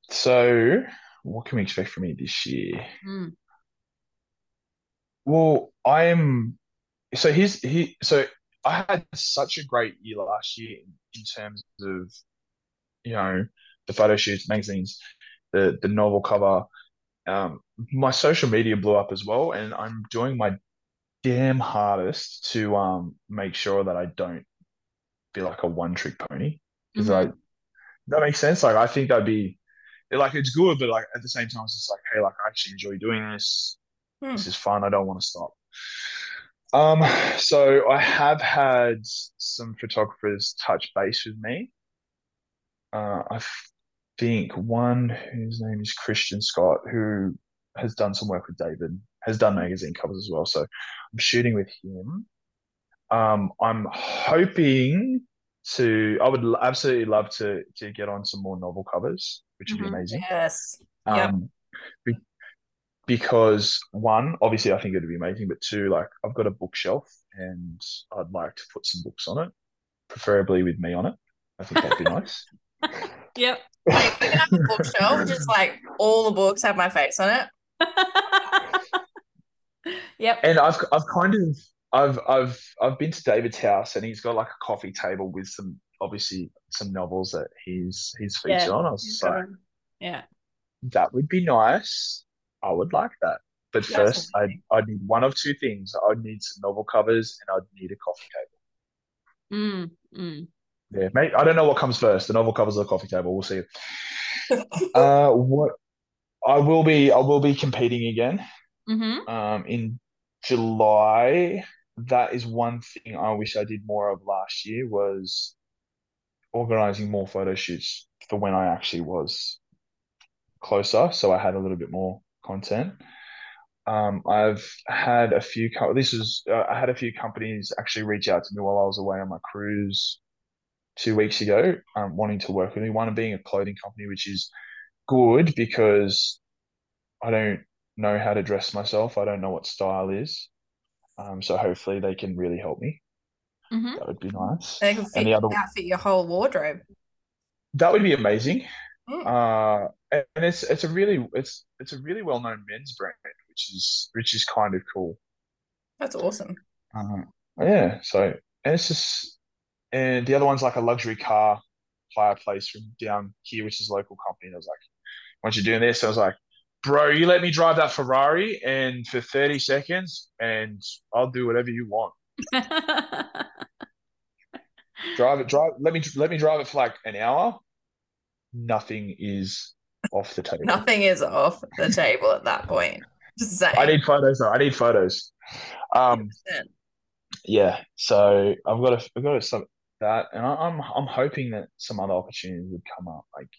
So what can we expect from me this year? Mm. well, I am. So he's he. So I had such a great year last year in, terms of, you know, the photo shoots, magazines, the the novel cover. Um, my social media blew up as well, and I'm doing my damn hardest to um make sure that I don't be like a one trick pony because Mhm. I that makes sense. Like I think that'd be like it's good, but like at the same time, it's just like hey, like I actually enjoy doing this. Hmm. This is fun. I don't want to stop. Um, so I have had some photographers touch base with me. Uh, I think one whose name is Christian Scott, who has done some work with David, has done magazine covers as well. So I'm shooting with him. Um, I'm hoping to. I would absolutely love to to get on some more novel covers, which would Mhm. be amazing. Yes. Yep. Um, be- because one, obviously, I think it'd be amazing, but two, like I've got a bookshelf and I'd like to put some books on it, preferably with me on it. I think that'd be nice. Yep. Like, we can have a bookshelf, just like all the books have my face on it. yep. And I've I've kind of I've I've I've been to David's house and he's got like a coffee table with some obviously some novels that he's he's featured Yeah. on. I was like, Yeah. that would be nice. I would like that. But That's first, I amazing. I need one of two things. I'd need some novel covers and I'd need a coffee table. Mm, mm. Yeah, mate. I don't know what comes first, the novel covers or the coffee table. We'll see. Uh, what I will be, I will be competing again. Mm-hmm. Um, in July. That is one thing I wish I did more of last year was organizing more photo shoots for when I actually was closer, so I had a little bit more content. Um, I've had a few. Co- this is uh, I had a few companies actually reach out to me while I was away on my cruise two weeks ago, um, wanting to work with me. One being a clothing company, which is good because I don't know how to dress myself. I don't know what style is. Um, so hopefully they can really help me. Mm-hmm. That would be nice. They can fit, And the other outfit your whole wardrobe. that would be amazing. Mm. Uh, and and it's it's a really it's it's a really well known men's brand, which is which is kind of cool. That's awesome. Uh, yeah. So and it's just and the other one's like a luxury car hire place from down here, which is a local company. And I was like, once you're doing this, I was like, bro, you let me drive that Ferrari and for 30 seconds and I'll do whatever you want. Drive it, drive let me let me drive it for like an hour. Nothing is off the table. Nothing is off the table at that point. I need photos though. I need photos. Um 100%. yeah, so I've got to I've got to some that and I, I'm I'm hoping that some other opportunities would come up, like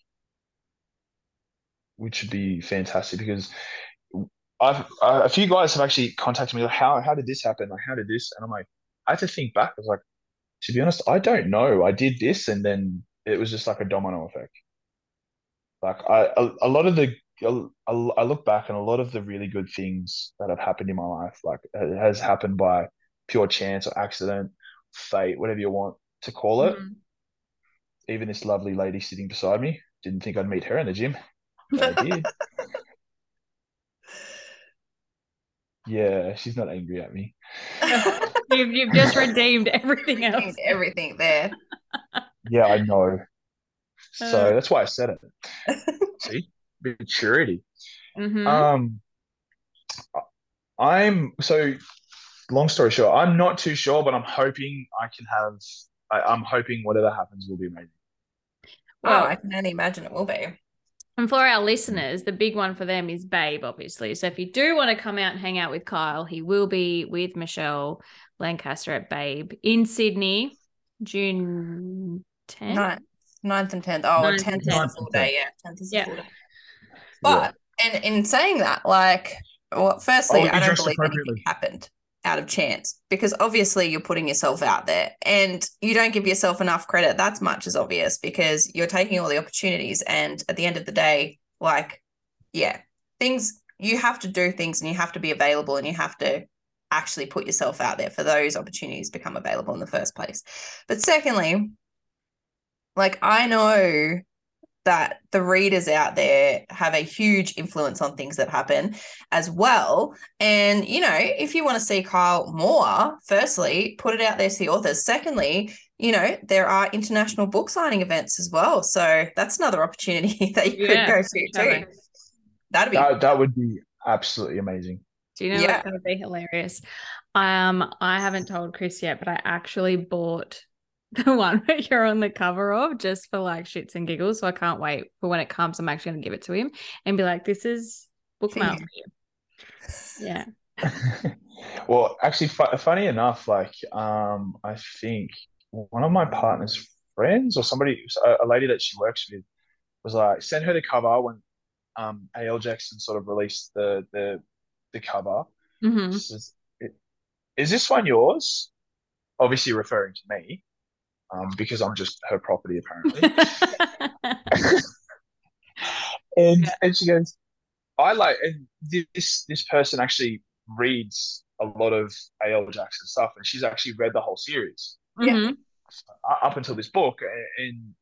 which would be fantastic because I've uh, a few guys have actually contacted me like how how did this happen? Like how did this? And I'm like, I had to think back. I was like, to be honest, I don't know. I did this and then it was just like a domino effect. Like I a, a lot of the I I look back and a lot of the really good things that have happened in my life, like it has happened by pure chance or accident, fate, whatever you want to call it. Mhm. Even this lovely lady sitting beside me, didn't think I'd meet her in the gym, but I did. Yeah, she's not angry at me. You've, you've just redeemed everything else. Everything there. Yeah, I know. So Uh. that's why I said it. See, maturity. Mhm. Um, I'm so long story short, I'm not too sure, but I'm hoping I can have. I, I'm hoping whatever happens will be amazing. Well, Well, I can only imagine it will be. And for our listeners, the big one for them is Babe, obviously. So if you do want to come out and hang out with Kyle, he will be with Michelle Lancaster at Babe in Sydney, June 10th. Ninth, ninth and tenth. Oh, Ninth and tenth is a tenth. full day. Yeah, tenth is a Yeah. full day. But and in saying that, like, well, firstly, Oh, I don't believe anything happened out of chance because obviously you're putting yourself out there and you don't give yourself enough credit. That's much as obvious because you're taking all the opportunities, and at the end of the day, like, yeah, things you have to do things and you have to be available and you have to actually put yourself out there for those opportunities to become available in the first place. But secondly, like I know that the readers out there have a huge influence on things that happen as well. And, you know, if you want to see Kyle more, firstly, put it out there to the authors. Secondly, you know, there are international book signing events as well. So that's another opportunity that you Yeah, could go to too. That'd be That, that would be absolutely amazing. Do you know Yeah. what's going to be hilarious? Um, I haven't told Chris yet, but I actually bought the one that you're on the cover of just for like shits and giggles. So I can't wait for when it comes. I'm actually going to give it to him and be like, "This is book mail for you." Yeah. well, actually, fu- funny enough, like um, I think one of my partner's friends or somebody, a, a lady that she works with, was like, send her the cover when um, A.L. Jackson sort of released the the the cover. hmm says, "Is this one yours?" Obviously referring to me, um, because I'm just her property apparently. And Yeah. and she goes, I like and this this person actually reads a lot of A.L. Jackson stuff, and she's actually read the whole series Mhm. uh, up until this book. And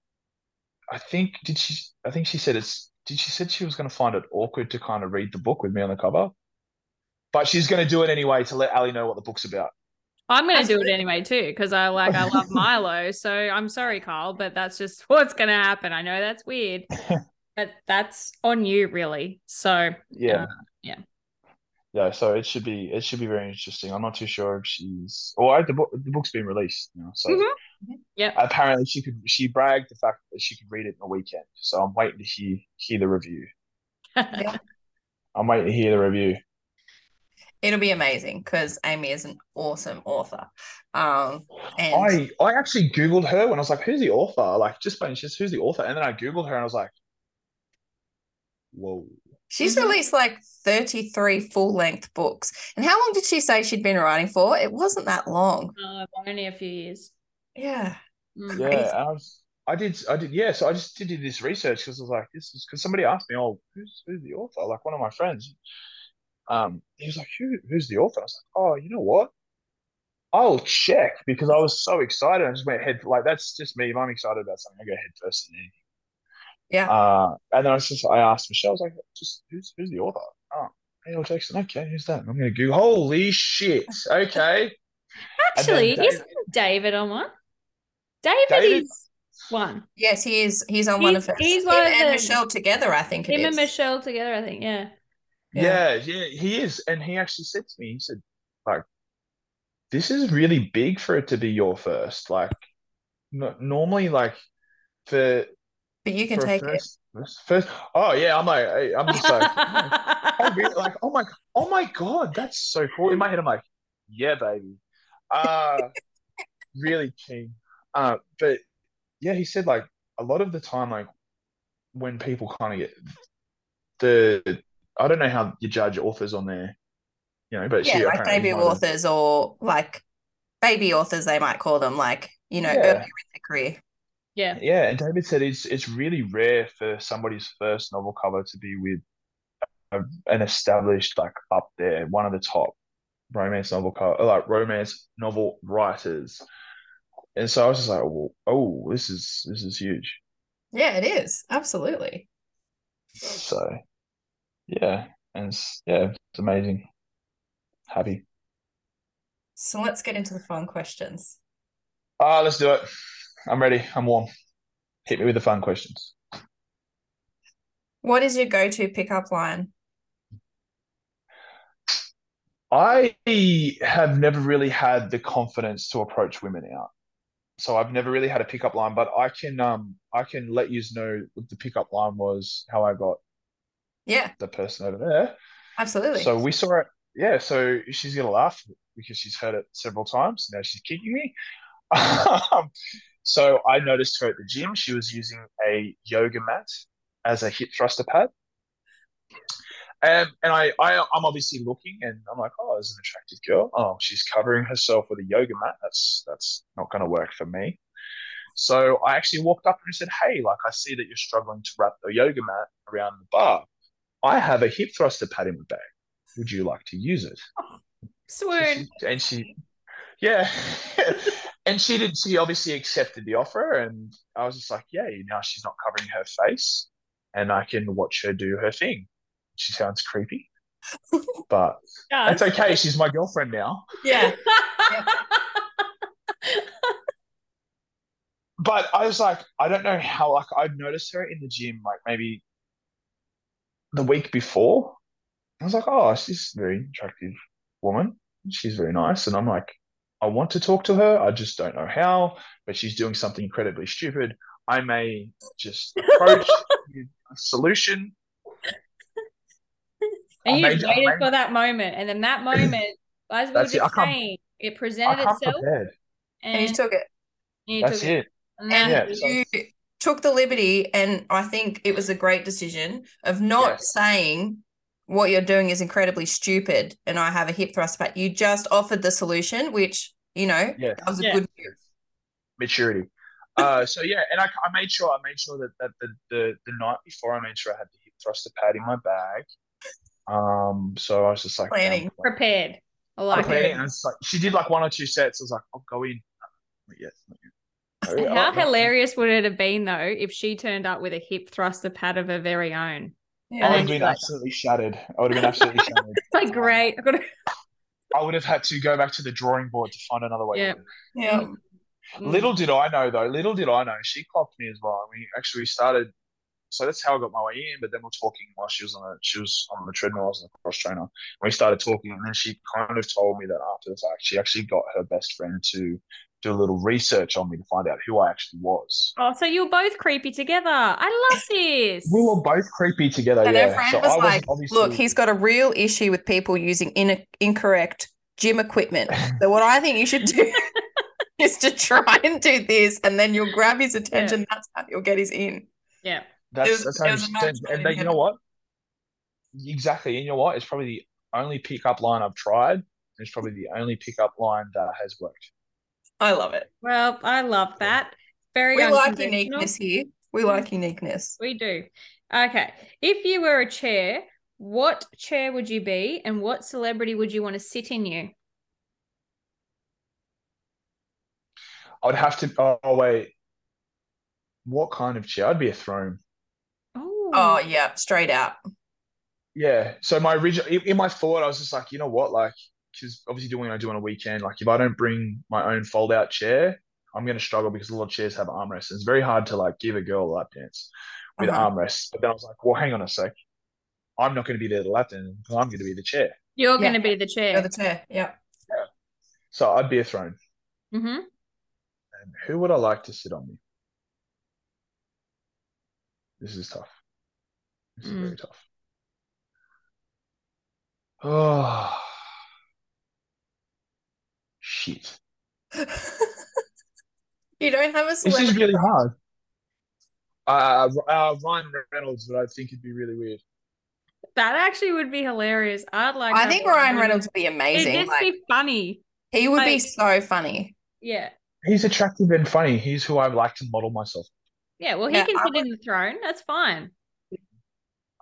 I think did she? I think she said it's. Did she said she was going to find it awkward to kind of read the book with me on the cover, but she's going to do it anyway to let Ali know what the book's about. I'm going to do it anyway too because I like I love Milo. So I'm sorry, Carl, but that's just what's going to happen. I know that's weird, but that's on you, really. So Yeah. Uh, yeah. Yeah, so it should be it should be very interesting. I'm not too sure if she's or the book the book's been released now, so Mhm. Yep. apparently she could she bragged the fact that she could read it in a weekend. So I'm waiting to hear hear the review. Yeah. I'm waiting to hear the review. It'll be amazing because Amy is an awesome author. Um and I I actually googled her when I was like, who's the author? Like just by just who's the author? And then I googled her and I was like, whoa. she's Mhm. released like 33 full-length books. And how long did she say she'd been writing for? It wasn't that long. Uh, only a few years. Yeah. Mm. Yeah, I was I did I did yeah, so I just did this research because I was like, this is because somebody asked me, oh, who's who's the author? Like one of my friends. Um, he was like, Who who's the author? I was like, oh, you know what? I'll check because I was so excited. I just went head like that's just me. If I'm excited about something, I go head first in anything. Yeah. Uh, and then I was just I asked Michelle, I was like, just who's who's the author? Oh, A.L. Jackson. Okay, who's that? I'm gonna Google. Holy shit. Okay. Actually, David- isn't David on one? David, David- is one. Yes, he is. He's on one of He's- hers. he's Him one of and the- Michelle together, I think it Him and. Michelle together, I think. Yeah. Yeah, yeah, he is. And he actually said to me, he said, like, this is really big for it to be your first. Like, no, normally, like, for But you can take it. first, first, first, oh yeah, I'm like, I'm just like, oh, really? like, oh my, oh my God, that's so cool. In my head, I'm like, yeah, baby, uh, really keen. Uh, but yeah, he said like a lot of the time, like when people kind of get the, I don't know how you judge authors on their, you know, but Yeah, she like apparently debut might have- authors or like baby authors, they might call them, like, you know, Yeah. earlier in their career. Yeah. Yeah, and David said it's it's really rare for somebody's first novel cover to be with a, an established like up there, one of the top romance novel cover, uh, like romance novel writers. And so I was just like, oh, oh, this is this is huge. Yeah, it is. Absolutely. So yeah, and it's, yeah, it's amazing. Happy. So let's get into the fun questions. Ah, let's do it. I'm ready. I'm warm. Hit me with the fun questions. What is your go-to pickup line? I have never really had the confidence to approach women out. So I've never really had a pickup line, but I can um I can let you know what the pickup line was how I got Yeah, the person over there. absolutely. So we saw it. Yeah, so she's gonna laugh because she's heard it several times. Now she's kicking me. Um, so I noticed her at the gym. She was using a yoga mat as a hip thruster pad. And and I, I I'm obviously looking and I'm like, oh, there's an attractive girl. Oh, she's covering herself with a yoga mat. That's that's not gonna work for me. So I actually walked up and said, Hey, like I see that you're struggling to wrap the yoga mat around the bar. I have a hip thruster pad in my bag. Would you like to use it? Swoon. and she, yeah, and she did. She obviously accepted the offer, and I was just like, "Yay!" Now she's not covering her face, and I can watch her do her thing. She sounds creepy, but that's okay. She's my girlfriend now. Yeah. But I was like, I don't know how. Like, I'd noticed her in the gym, like maybe the week before. I was like, "Oh, she's a very attractive woman. She's very nice," and I'm like, I want to talk to her. I just don't know how. But she's doing something incredibly stupid. I may just approach with a solution. and you I just made- waited made- for that moment, and then that moment, as we were That's it. I just can't- saying, it presented itself, prepared. And you took it. you That's took it. And And now Yeah, so- you took the liberty, and I think it was a great decision of not Yes. saying what you're doing is incredibly stupid and I have a hip thrust back. You just offered the solution, which, you know, Yes. that was a Yeah. good move. Maturity. Uh, so yeah, and I, I made sure I made sure that, that the, the the night before I made sure I had the hip thruster pad in my bag. Um, so I was just like Planning. prepared. I like planning, it. and it's like she did like one or two sets. I was like, I'll go in. Not yet, not yet. Oh, How oh, hilarious would it have been though if she turned up with a hip thruster pad of her very own? I would have been like- absolutely shattered. I would have been absolutely shattered. It's like great. I've got to- I would have had to go back to the drawing board to find another way. Yeah. to do it. Yeah. Mm. Little did I know, though. Little did I know, she clocked me as well. We actually started. So that's how I got my way in. But then we're talking while she was on a she was on the treadmill. I was on a cross trainer. We started talking, and then she kind of told me that after the fact, she actually got her best friend to do a little research on me to find out who I actually was. Oh, so you were both creepy together. I love this. We were both creepy together. And yeah. friend so was I like, wasn't obviously. look, he's got a real issue with people using in- incorrect gym equipment. So what I think you should do is to try and do this, and then you'll grab his attention. That's how you'll get his in. Yeah. That's It was- that's it was a 100%. And then you know what? Exactly. And you know what? It's probably the only pickup line I've tried. It's probably the only pickup line that has worked. I love it. Well, I love that. Very We like uniqueness here. We mm. like uniqueness. We do. Okay. If you were a chair, what chair would you be and what celebrity would you want to sit in you? I would have to. Oh, oh, wait. What kind of chair? I'd be a throne. Oh, Oh yeah, straight out. Yeah. So my original, in, in my thought, I was just like, you know what? Like, because obviously doing what I do on a weekend, like if I don't bring my own fold out chair, I'm going to struggle because a lot of chairs have armrests. And it's very hard to like give a girl a lap dance with Uh-huh. armrests. But then I was like, well, hang on a sec. I'm not going to be there to lap dance because I'm going to be the chair. you're Yeah. going to be the chair. You're the chair. Yeah. So I'd be a throne. Mm-hmm. And who would I like to sit on me? This is tough. This is Mm. very tough. Oh, shit. you don't have a This is really hard. Uh, uh, Ryan Reynolds, but I think it'd be really weird. That actually would be hilarious. I'd like. I think Ryan one. Reynolds would be amazing. It'd just Like, be funny. he would be so funny. Yeah. He's attractive and funny. He's who I'd like to model myself. Yeah. Well, he Yeah, can I sit in the throne. That's fine.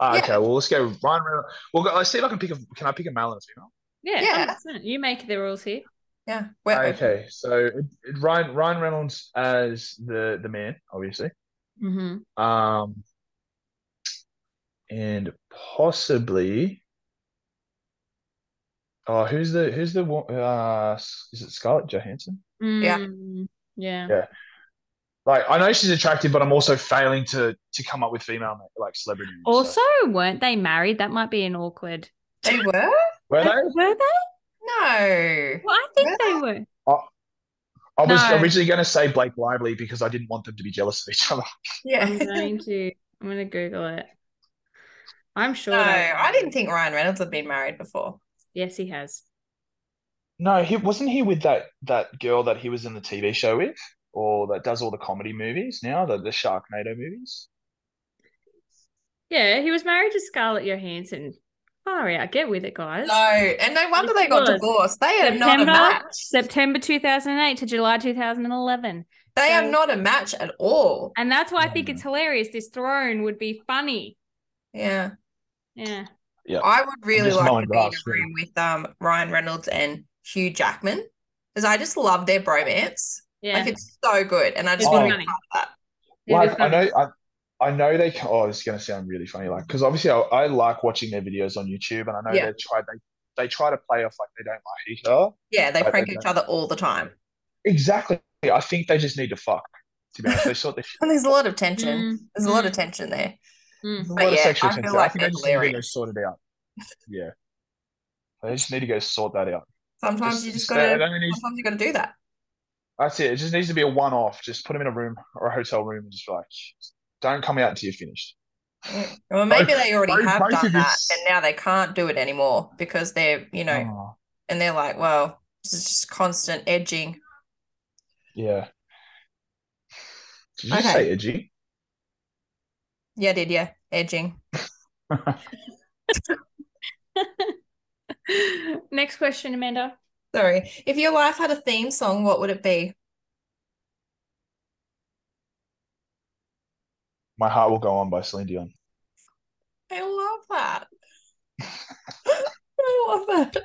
Ah, Yeah. Okay, well let's go Ryan Reynolds. Well, go- let's see if I can pick a. Can I pick a male and a female? Yeah. Yeah. 100%. You make the rules here. Yeah. We're. Okay, so it- it- Ryan Ryan Reynolds as the the man, obviously. Mm-hmm. Um, and possibly. Oh, who's the who's the wo- uh is it Scarlett Johansson? Yeah. Mm, yeah. Yeah. Like I know she's attractive, but I'm also failing to to come up with female like celebrities. so- Also, weren't they married? That might be an awkward. They were? were they? Were they? No. Well, I think Were they they? were. I was No. originally going to say Blake Lively because I didn't want them to be jealous of each other. Yeah. Oh, I'm going to. I'm going to Google it. I'm sure. No, they- I didn't think Ryan Reynolds had been married before. Yes, he has. No, he wasn't he with that that girl that he was in the TV show with, or that does all the comedy movies now, the the Sharknado movies. Yeah, he was married to Scarlett Johansson. Far out. Get with it, guys. No, and no wonder they got was. divorced. They are not a September, match. September 2008 to July 2011. They are not a match at all. And that's why I think Mm. it's hilarious. This throne would be funny. Yeah. Yeah. Yeah. I would really like to be in grass, a room with um Ryan Reynolds and Hugh Jackman because I just love their bromance. Yeah. Like it's so good, and I just It'd want to be part of that. It'd like I know I, I know they ca- oh it's gonna sound really funny like because obviously I, I like watching their videos on YouTube and I know Yeah. they try they they try to play off like they don't like each other Yeah, they prank they each don't- other all the time, exactly I think they just need to fuck to be honest they sort of and there's a lot of tension. Mm, There's a lot of mm, tension there. mm. There's a But lot of yeah, sexual I feel tension. I like think they they're just need to go sort it out. Yeah. They just need to go sort that out. Sometimes Just- you just just- gotta. it only Sometimes you gotta do that. That's it. It just needs to be a one off. Just put them in a room or a hotel room and just be like, don't come out until you're finished. Well, maybe they already both- have both done that, this- and now they can't do it anymore because they're, you know, Oh, and they're like, well, this is just constant edging. yeah. Did you Okay. say edgy? Yeah, I did yeah, edging. Next question, Amanda. Sorry. If your life had a theme song, what would it be? My Heart Will Go On by Celine Dion. I love that. I love that.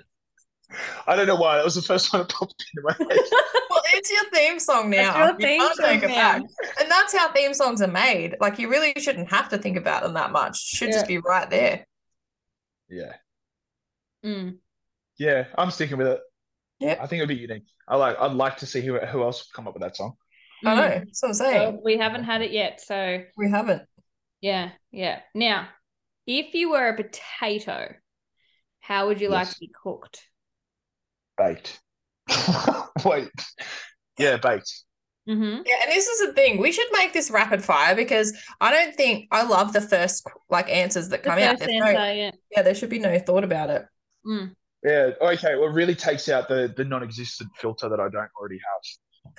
I don't know why. That was the first one that popped into my head. Well, it's your theme song now. your You theme can't song take it now. back. And that's how theme songs are made. Like you really shouldn't have to think about them that much. Should just be right there. Yeah. Mm. Yeah, I'm sticking with it. Yep. I think it'd be unique. I like I'd like to see who who else would come up with that song. I Mm. know. That's what I'm saying. Well, we haven't had it yet, so we haven't. yeah, yeah. Now, if you were a potato, how would you like to be cooked? Baked. Wait. Yeah, baked. Mm-hmm. Yeah, and this is the thing. We should make this rapid fire because I don't think I love the first like answers that The come out. answer, no, yeah. yeah, there should be no thought about it. Mm. Yeah. Okay. Well, it really takes out the the non-existent filter that I don't already have.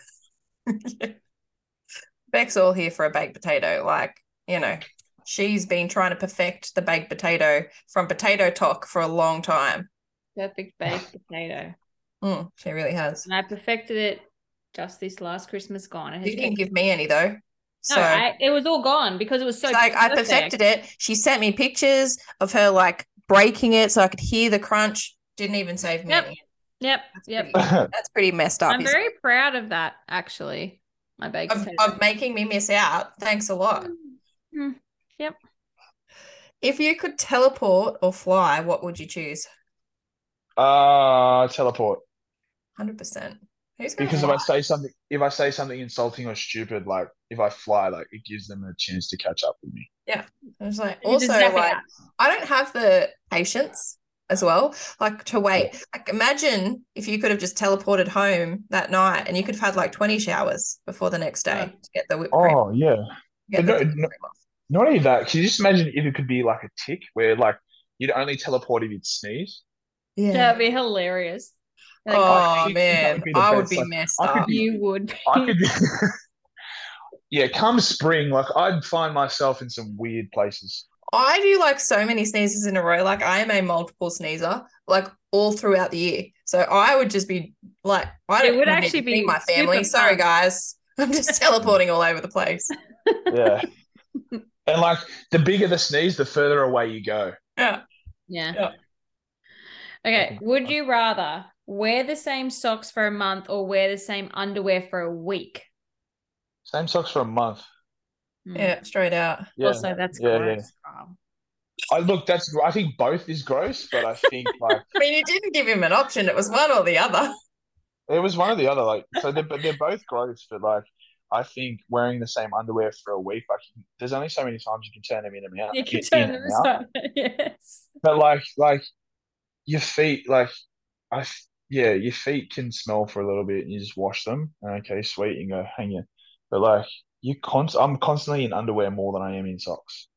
Beck's all here for a baked potato. Like, you know, she's been trying to perfect the baked potato from potato talk for a long time. Perfect baked potato. Mm, she really has. And I perfected it just this last Christmas gone. You didn't give me any though. So no, I, it was all gone because it was so it's like I perfected it. She sent me pictures of her like breaking it so I could hear the crunch. Didn't even save me Yep. Any. Yep, That's yep. pretty, that's pretty messed up. I'm very it? proud of that, actually. My baked of, of making me miss out. Thanks a lot. Mm. If you could teleport or fly, what would you choose? uh teleport. Hundred percent. Who's gonna Because if I say something if I say something insulting or stupid, like if I fly, like it gives them a chance to catch up with me. I was like, You also just zap it like out. I don't have the patience as well, like to wait. Like imagine if you could have just teleported home that night and you could have had like 20 showers before the next day Yeah. to get the whipped cream. Oh yeah. get but no- no- cream. Not only that, can you just imagine if it could be like a tick where like you'd only teleport if you'd sneeze? Yeah. That'd be hilarious. Like, Oh think that man, would be the I would be like, messed up. be- you would. I could Yeah, come spring, like I'd find myself in some weird places. I do like so many sneezes in a row. Like I am a multiple sneezer, like all throughout the year. So I would just be like, I It don't would actually to see be my family. Sorry, guys. I'm just teleporting all over the place. Yeah. and like the bigger the sneeze, the further away you go. Yeah. Yeah. Yeah. Okay. Would you rather wear the same socks for a month or wear the same underwear for a week? Same socks for a month. Yeah, straight out. Yeah. Also, that's Yeah, yeah. gross. Um, I look, that's I think both is gross, but I think like I mean, you didn't give him an option. It was one or the other. it was one or the other. Like so, they're but they're both gross, but like I think wearing the same underwear for a week, like there's only so many times you can turn them in and out. You can turn them out. yes. But like like your feet, like I, yeah, your feet can smell for a little bit, and you just wash them. and Okay, sweet, you can go hang it. But like you const, I'm constantly in underwear more than I am in socks.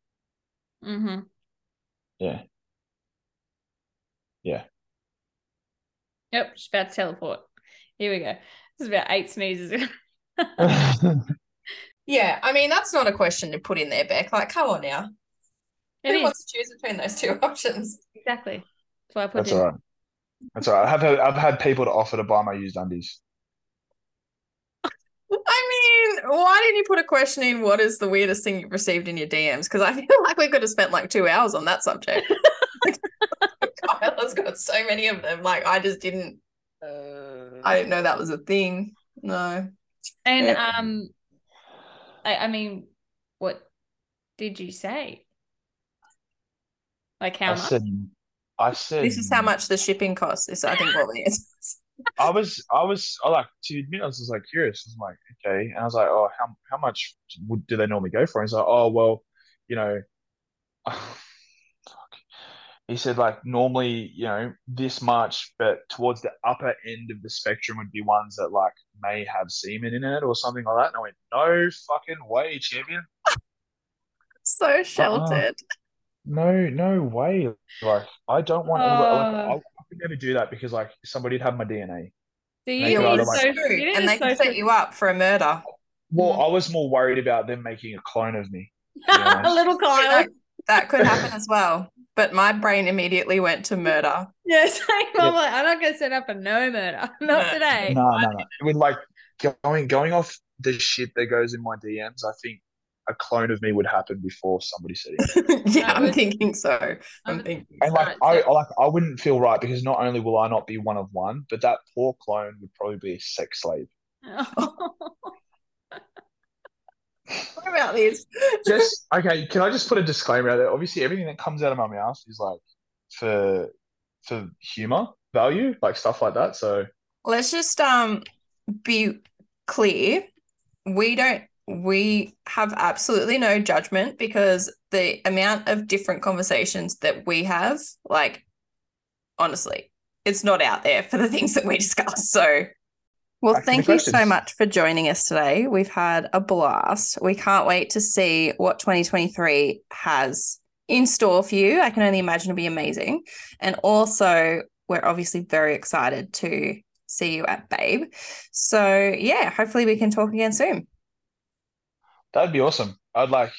Mm-hmm. Yeah, yeah. Yep. Just about to teleport. Here we go. This is about eight sneezes. Yeah, I mean, that's not a question to put in there, Beck. Like, come on now. It Who is. wants to choose between those two options? Exactly. That's why I put That's it in. all right. That's all right. I've had I've had people to offer to buy my used undies. I mean, why didn't you put a question in? What is the weirdest thing you've received in your DMs? Because I feel like we could have spent like two hours on that subject. Kyla's got so many of them. Like, I just didn't. I didn't know that was a thing. No. And Yeah. um, I, I mean, what did you say? Like how I much? said, I said, This is how much the shipping costs. Is I think what the answer is. I was, I was, I like to admit, I was just like curious. I was like, okay, and I was like, oh, how how much would do they normally go for? And he's like, oh, well, you know, fuck. He said like normally, you know, this much, but towards the upper end of the spectrum would be ones that like may have semen in it or something like that. And I went, no fucking way, champion. So sheltered. No, no way. Like, I don't want. like, Oh. I, I could never do that because like somebody'd have my DNA. Do They you could it either, like- so True. it and they so can set you up for a murder. Well, Mm. I was more worried about them making a clone of me. a little Kyle. That, that could happen as well. But my brain immediately went to murder. Yeah, same. I'm like, I'm not gonna set up a no murder. Not No. today. No, no, no. With like going going off the shit that goes in my DMs, I think a clone of me would happen before somebody said it. yeah, I I'm thinking so. I I'm would- thinking. And like Right, I so- I like I wouldn't feel right because not only will I not be one of one, but that poor clone would probably be a sex slave. What about this? Just okay, can I just put a disclaimer out there? Obviously everything that comes out of my mouth is like for for humor value, like stuff like that. So Let's just um be clear. We don't we have absolutely no judgment because the amount of different conversations that we have, like honestly, it's not out there for the things that we discuss. So well, Back thank you so much for joining us today. We've had a blast. We can't wait to see what 2023 has in store for you. I can only imagine it'll be amazing. And also, we're obviously very excited to see you at Babe. So, yeah, hopefully we can talk again soon. That'd be awesome. I'd like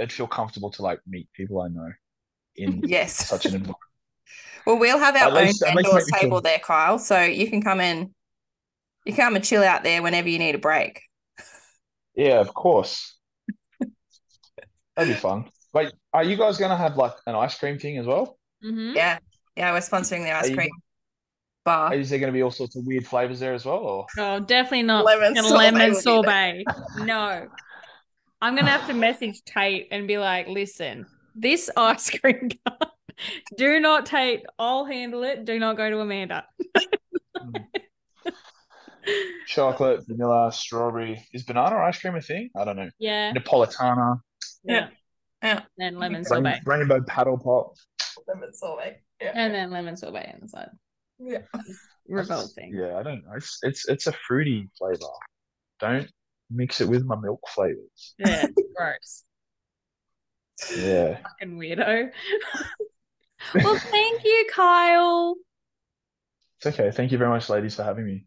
I'd feel comfortable to like meet people I know in Yes. such an environment. Well, we'll have our At own at least indoors make feel- table there, Kyle. So you can come in. You can come and chill out there whenever you need a break. Yeah, of course. That'd be fun. Wait, are you guys gonna have like an ice cream thing as well? Mhm. Yeah. Yeah, we're sponsoring the ice Are you- cream bar. Is there gonna be all sorts of weird flavors there as well? Or Oh, definitely not Lemon sorbet lemon sorbet. No. I'm gonna have to message Tate and be like, listen, this ice cream bar, do not Tate, I'll handle it. Do not go to Amanda. chocolate, vanilla, strawberry. Is banana ice cream a thing? I don't know. Yeah. Napolitana, Yeah. Yeah. Then lemon rain- sorbet. rainbow paddle pop. Lemon sorbet. Yeah. And then lemon sorbet on the side. Yeah. Revolting. Yeah, I don't know. It's it's, it's a fruity flavor. Don't mix it with my milk flavors. Yeah. Gross. Yeah. Fucking weirdo. well, thank you, Kyle. It's okay. Thank you very much, ladies, for having me.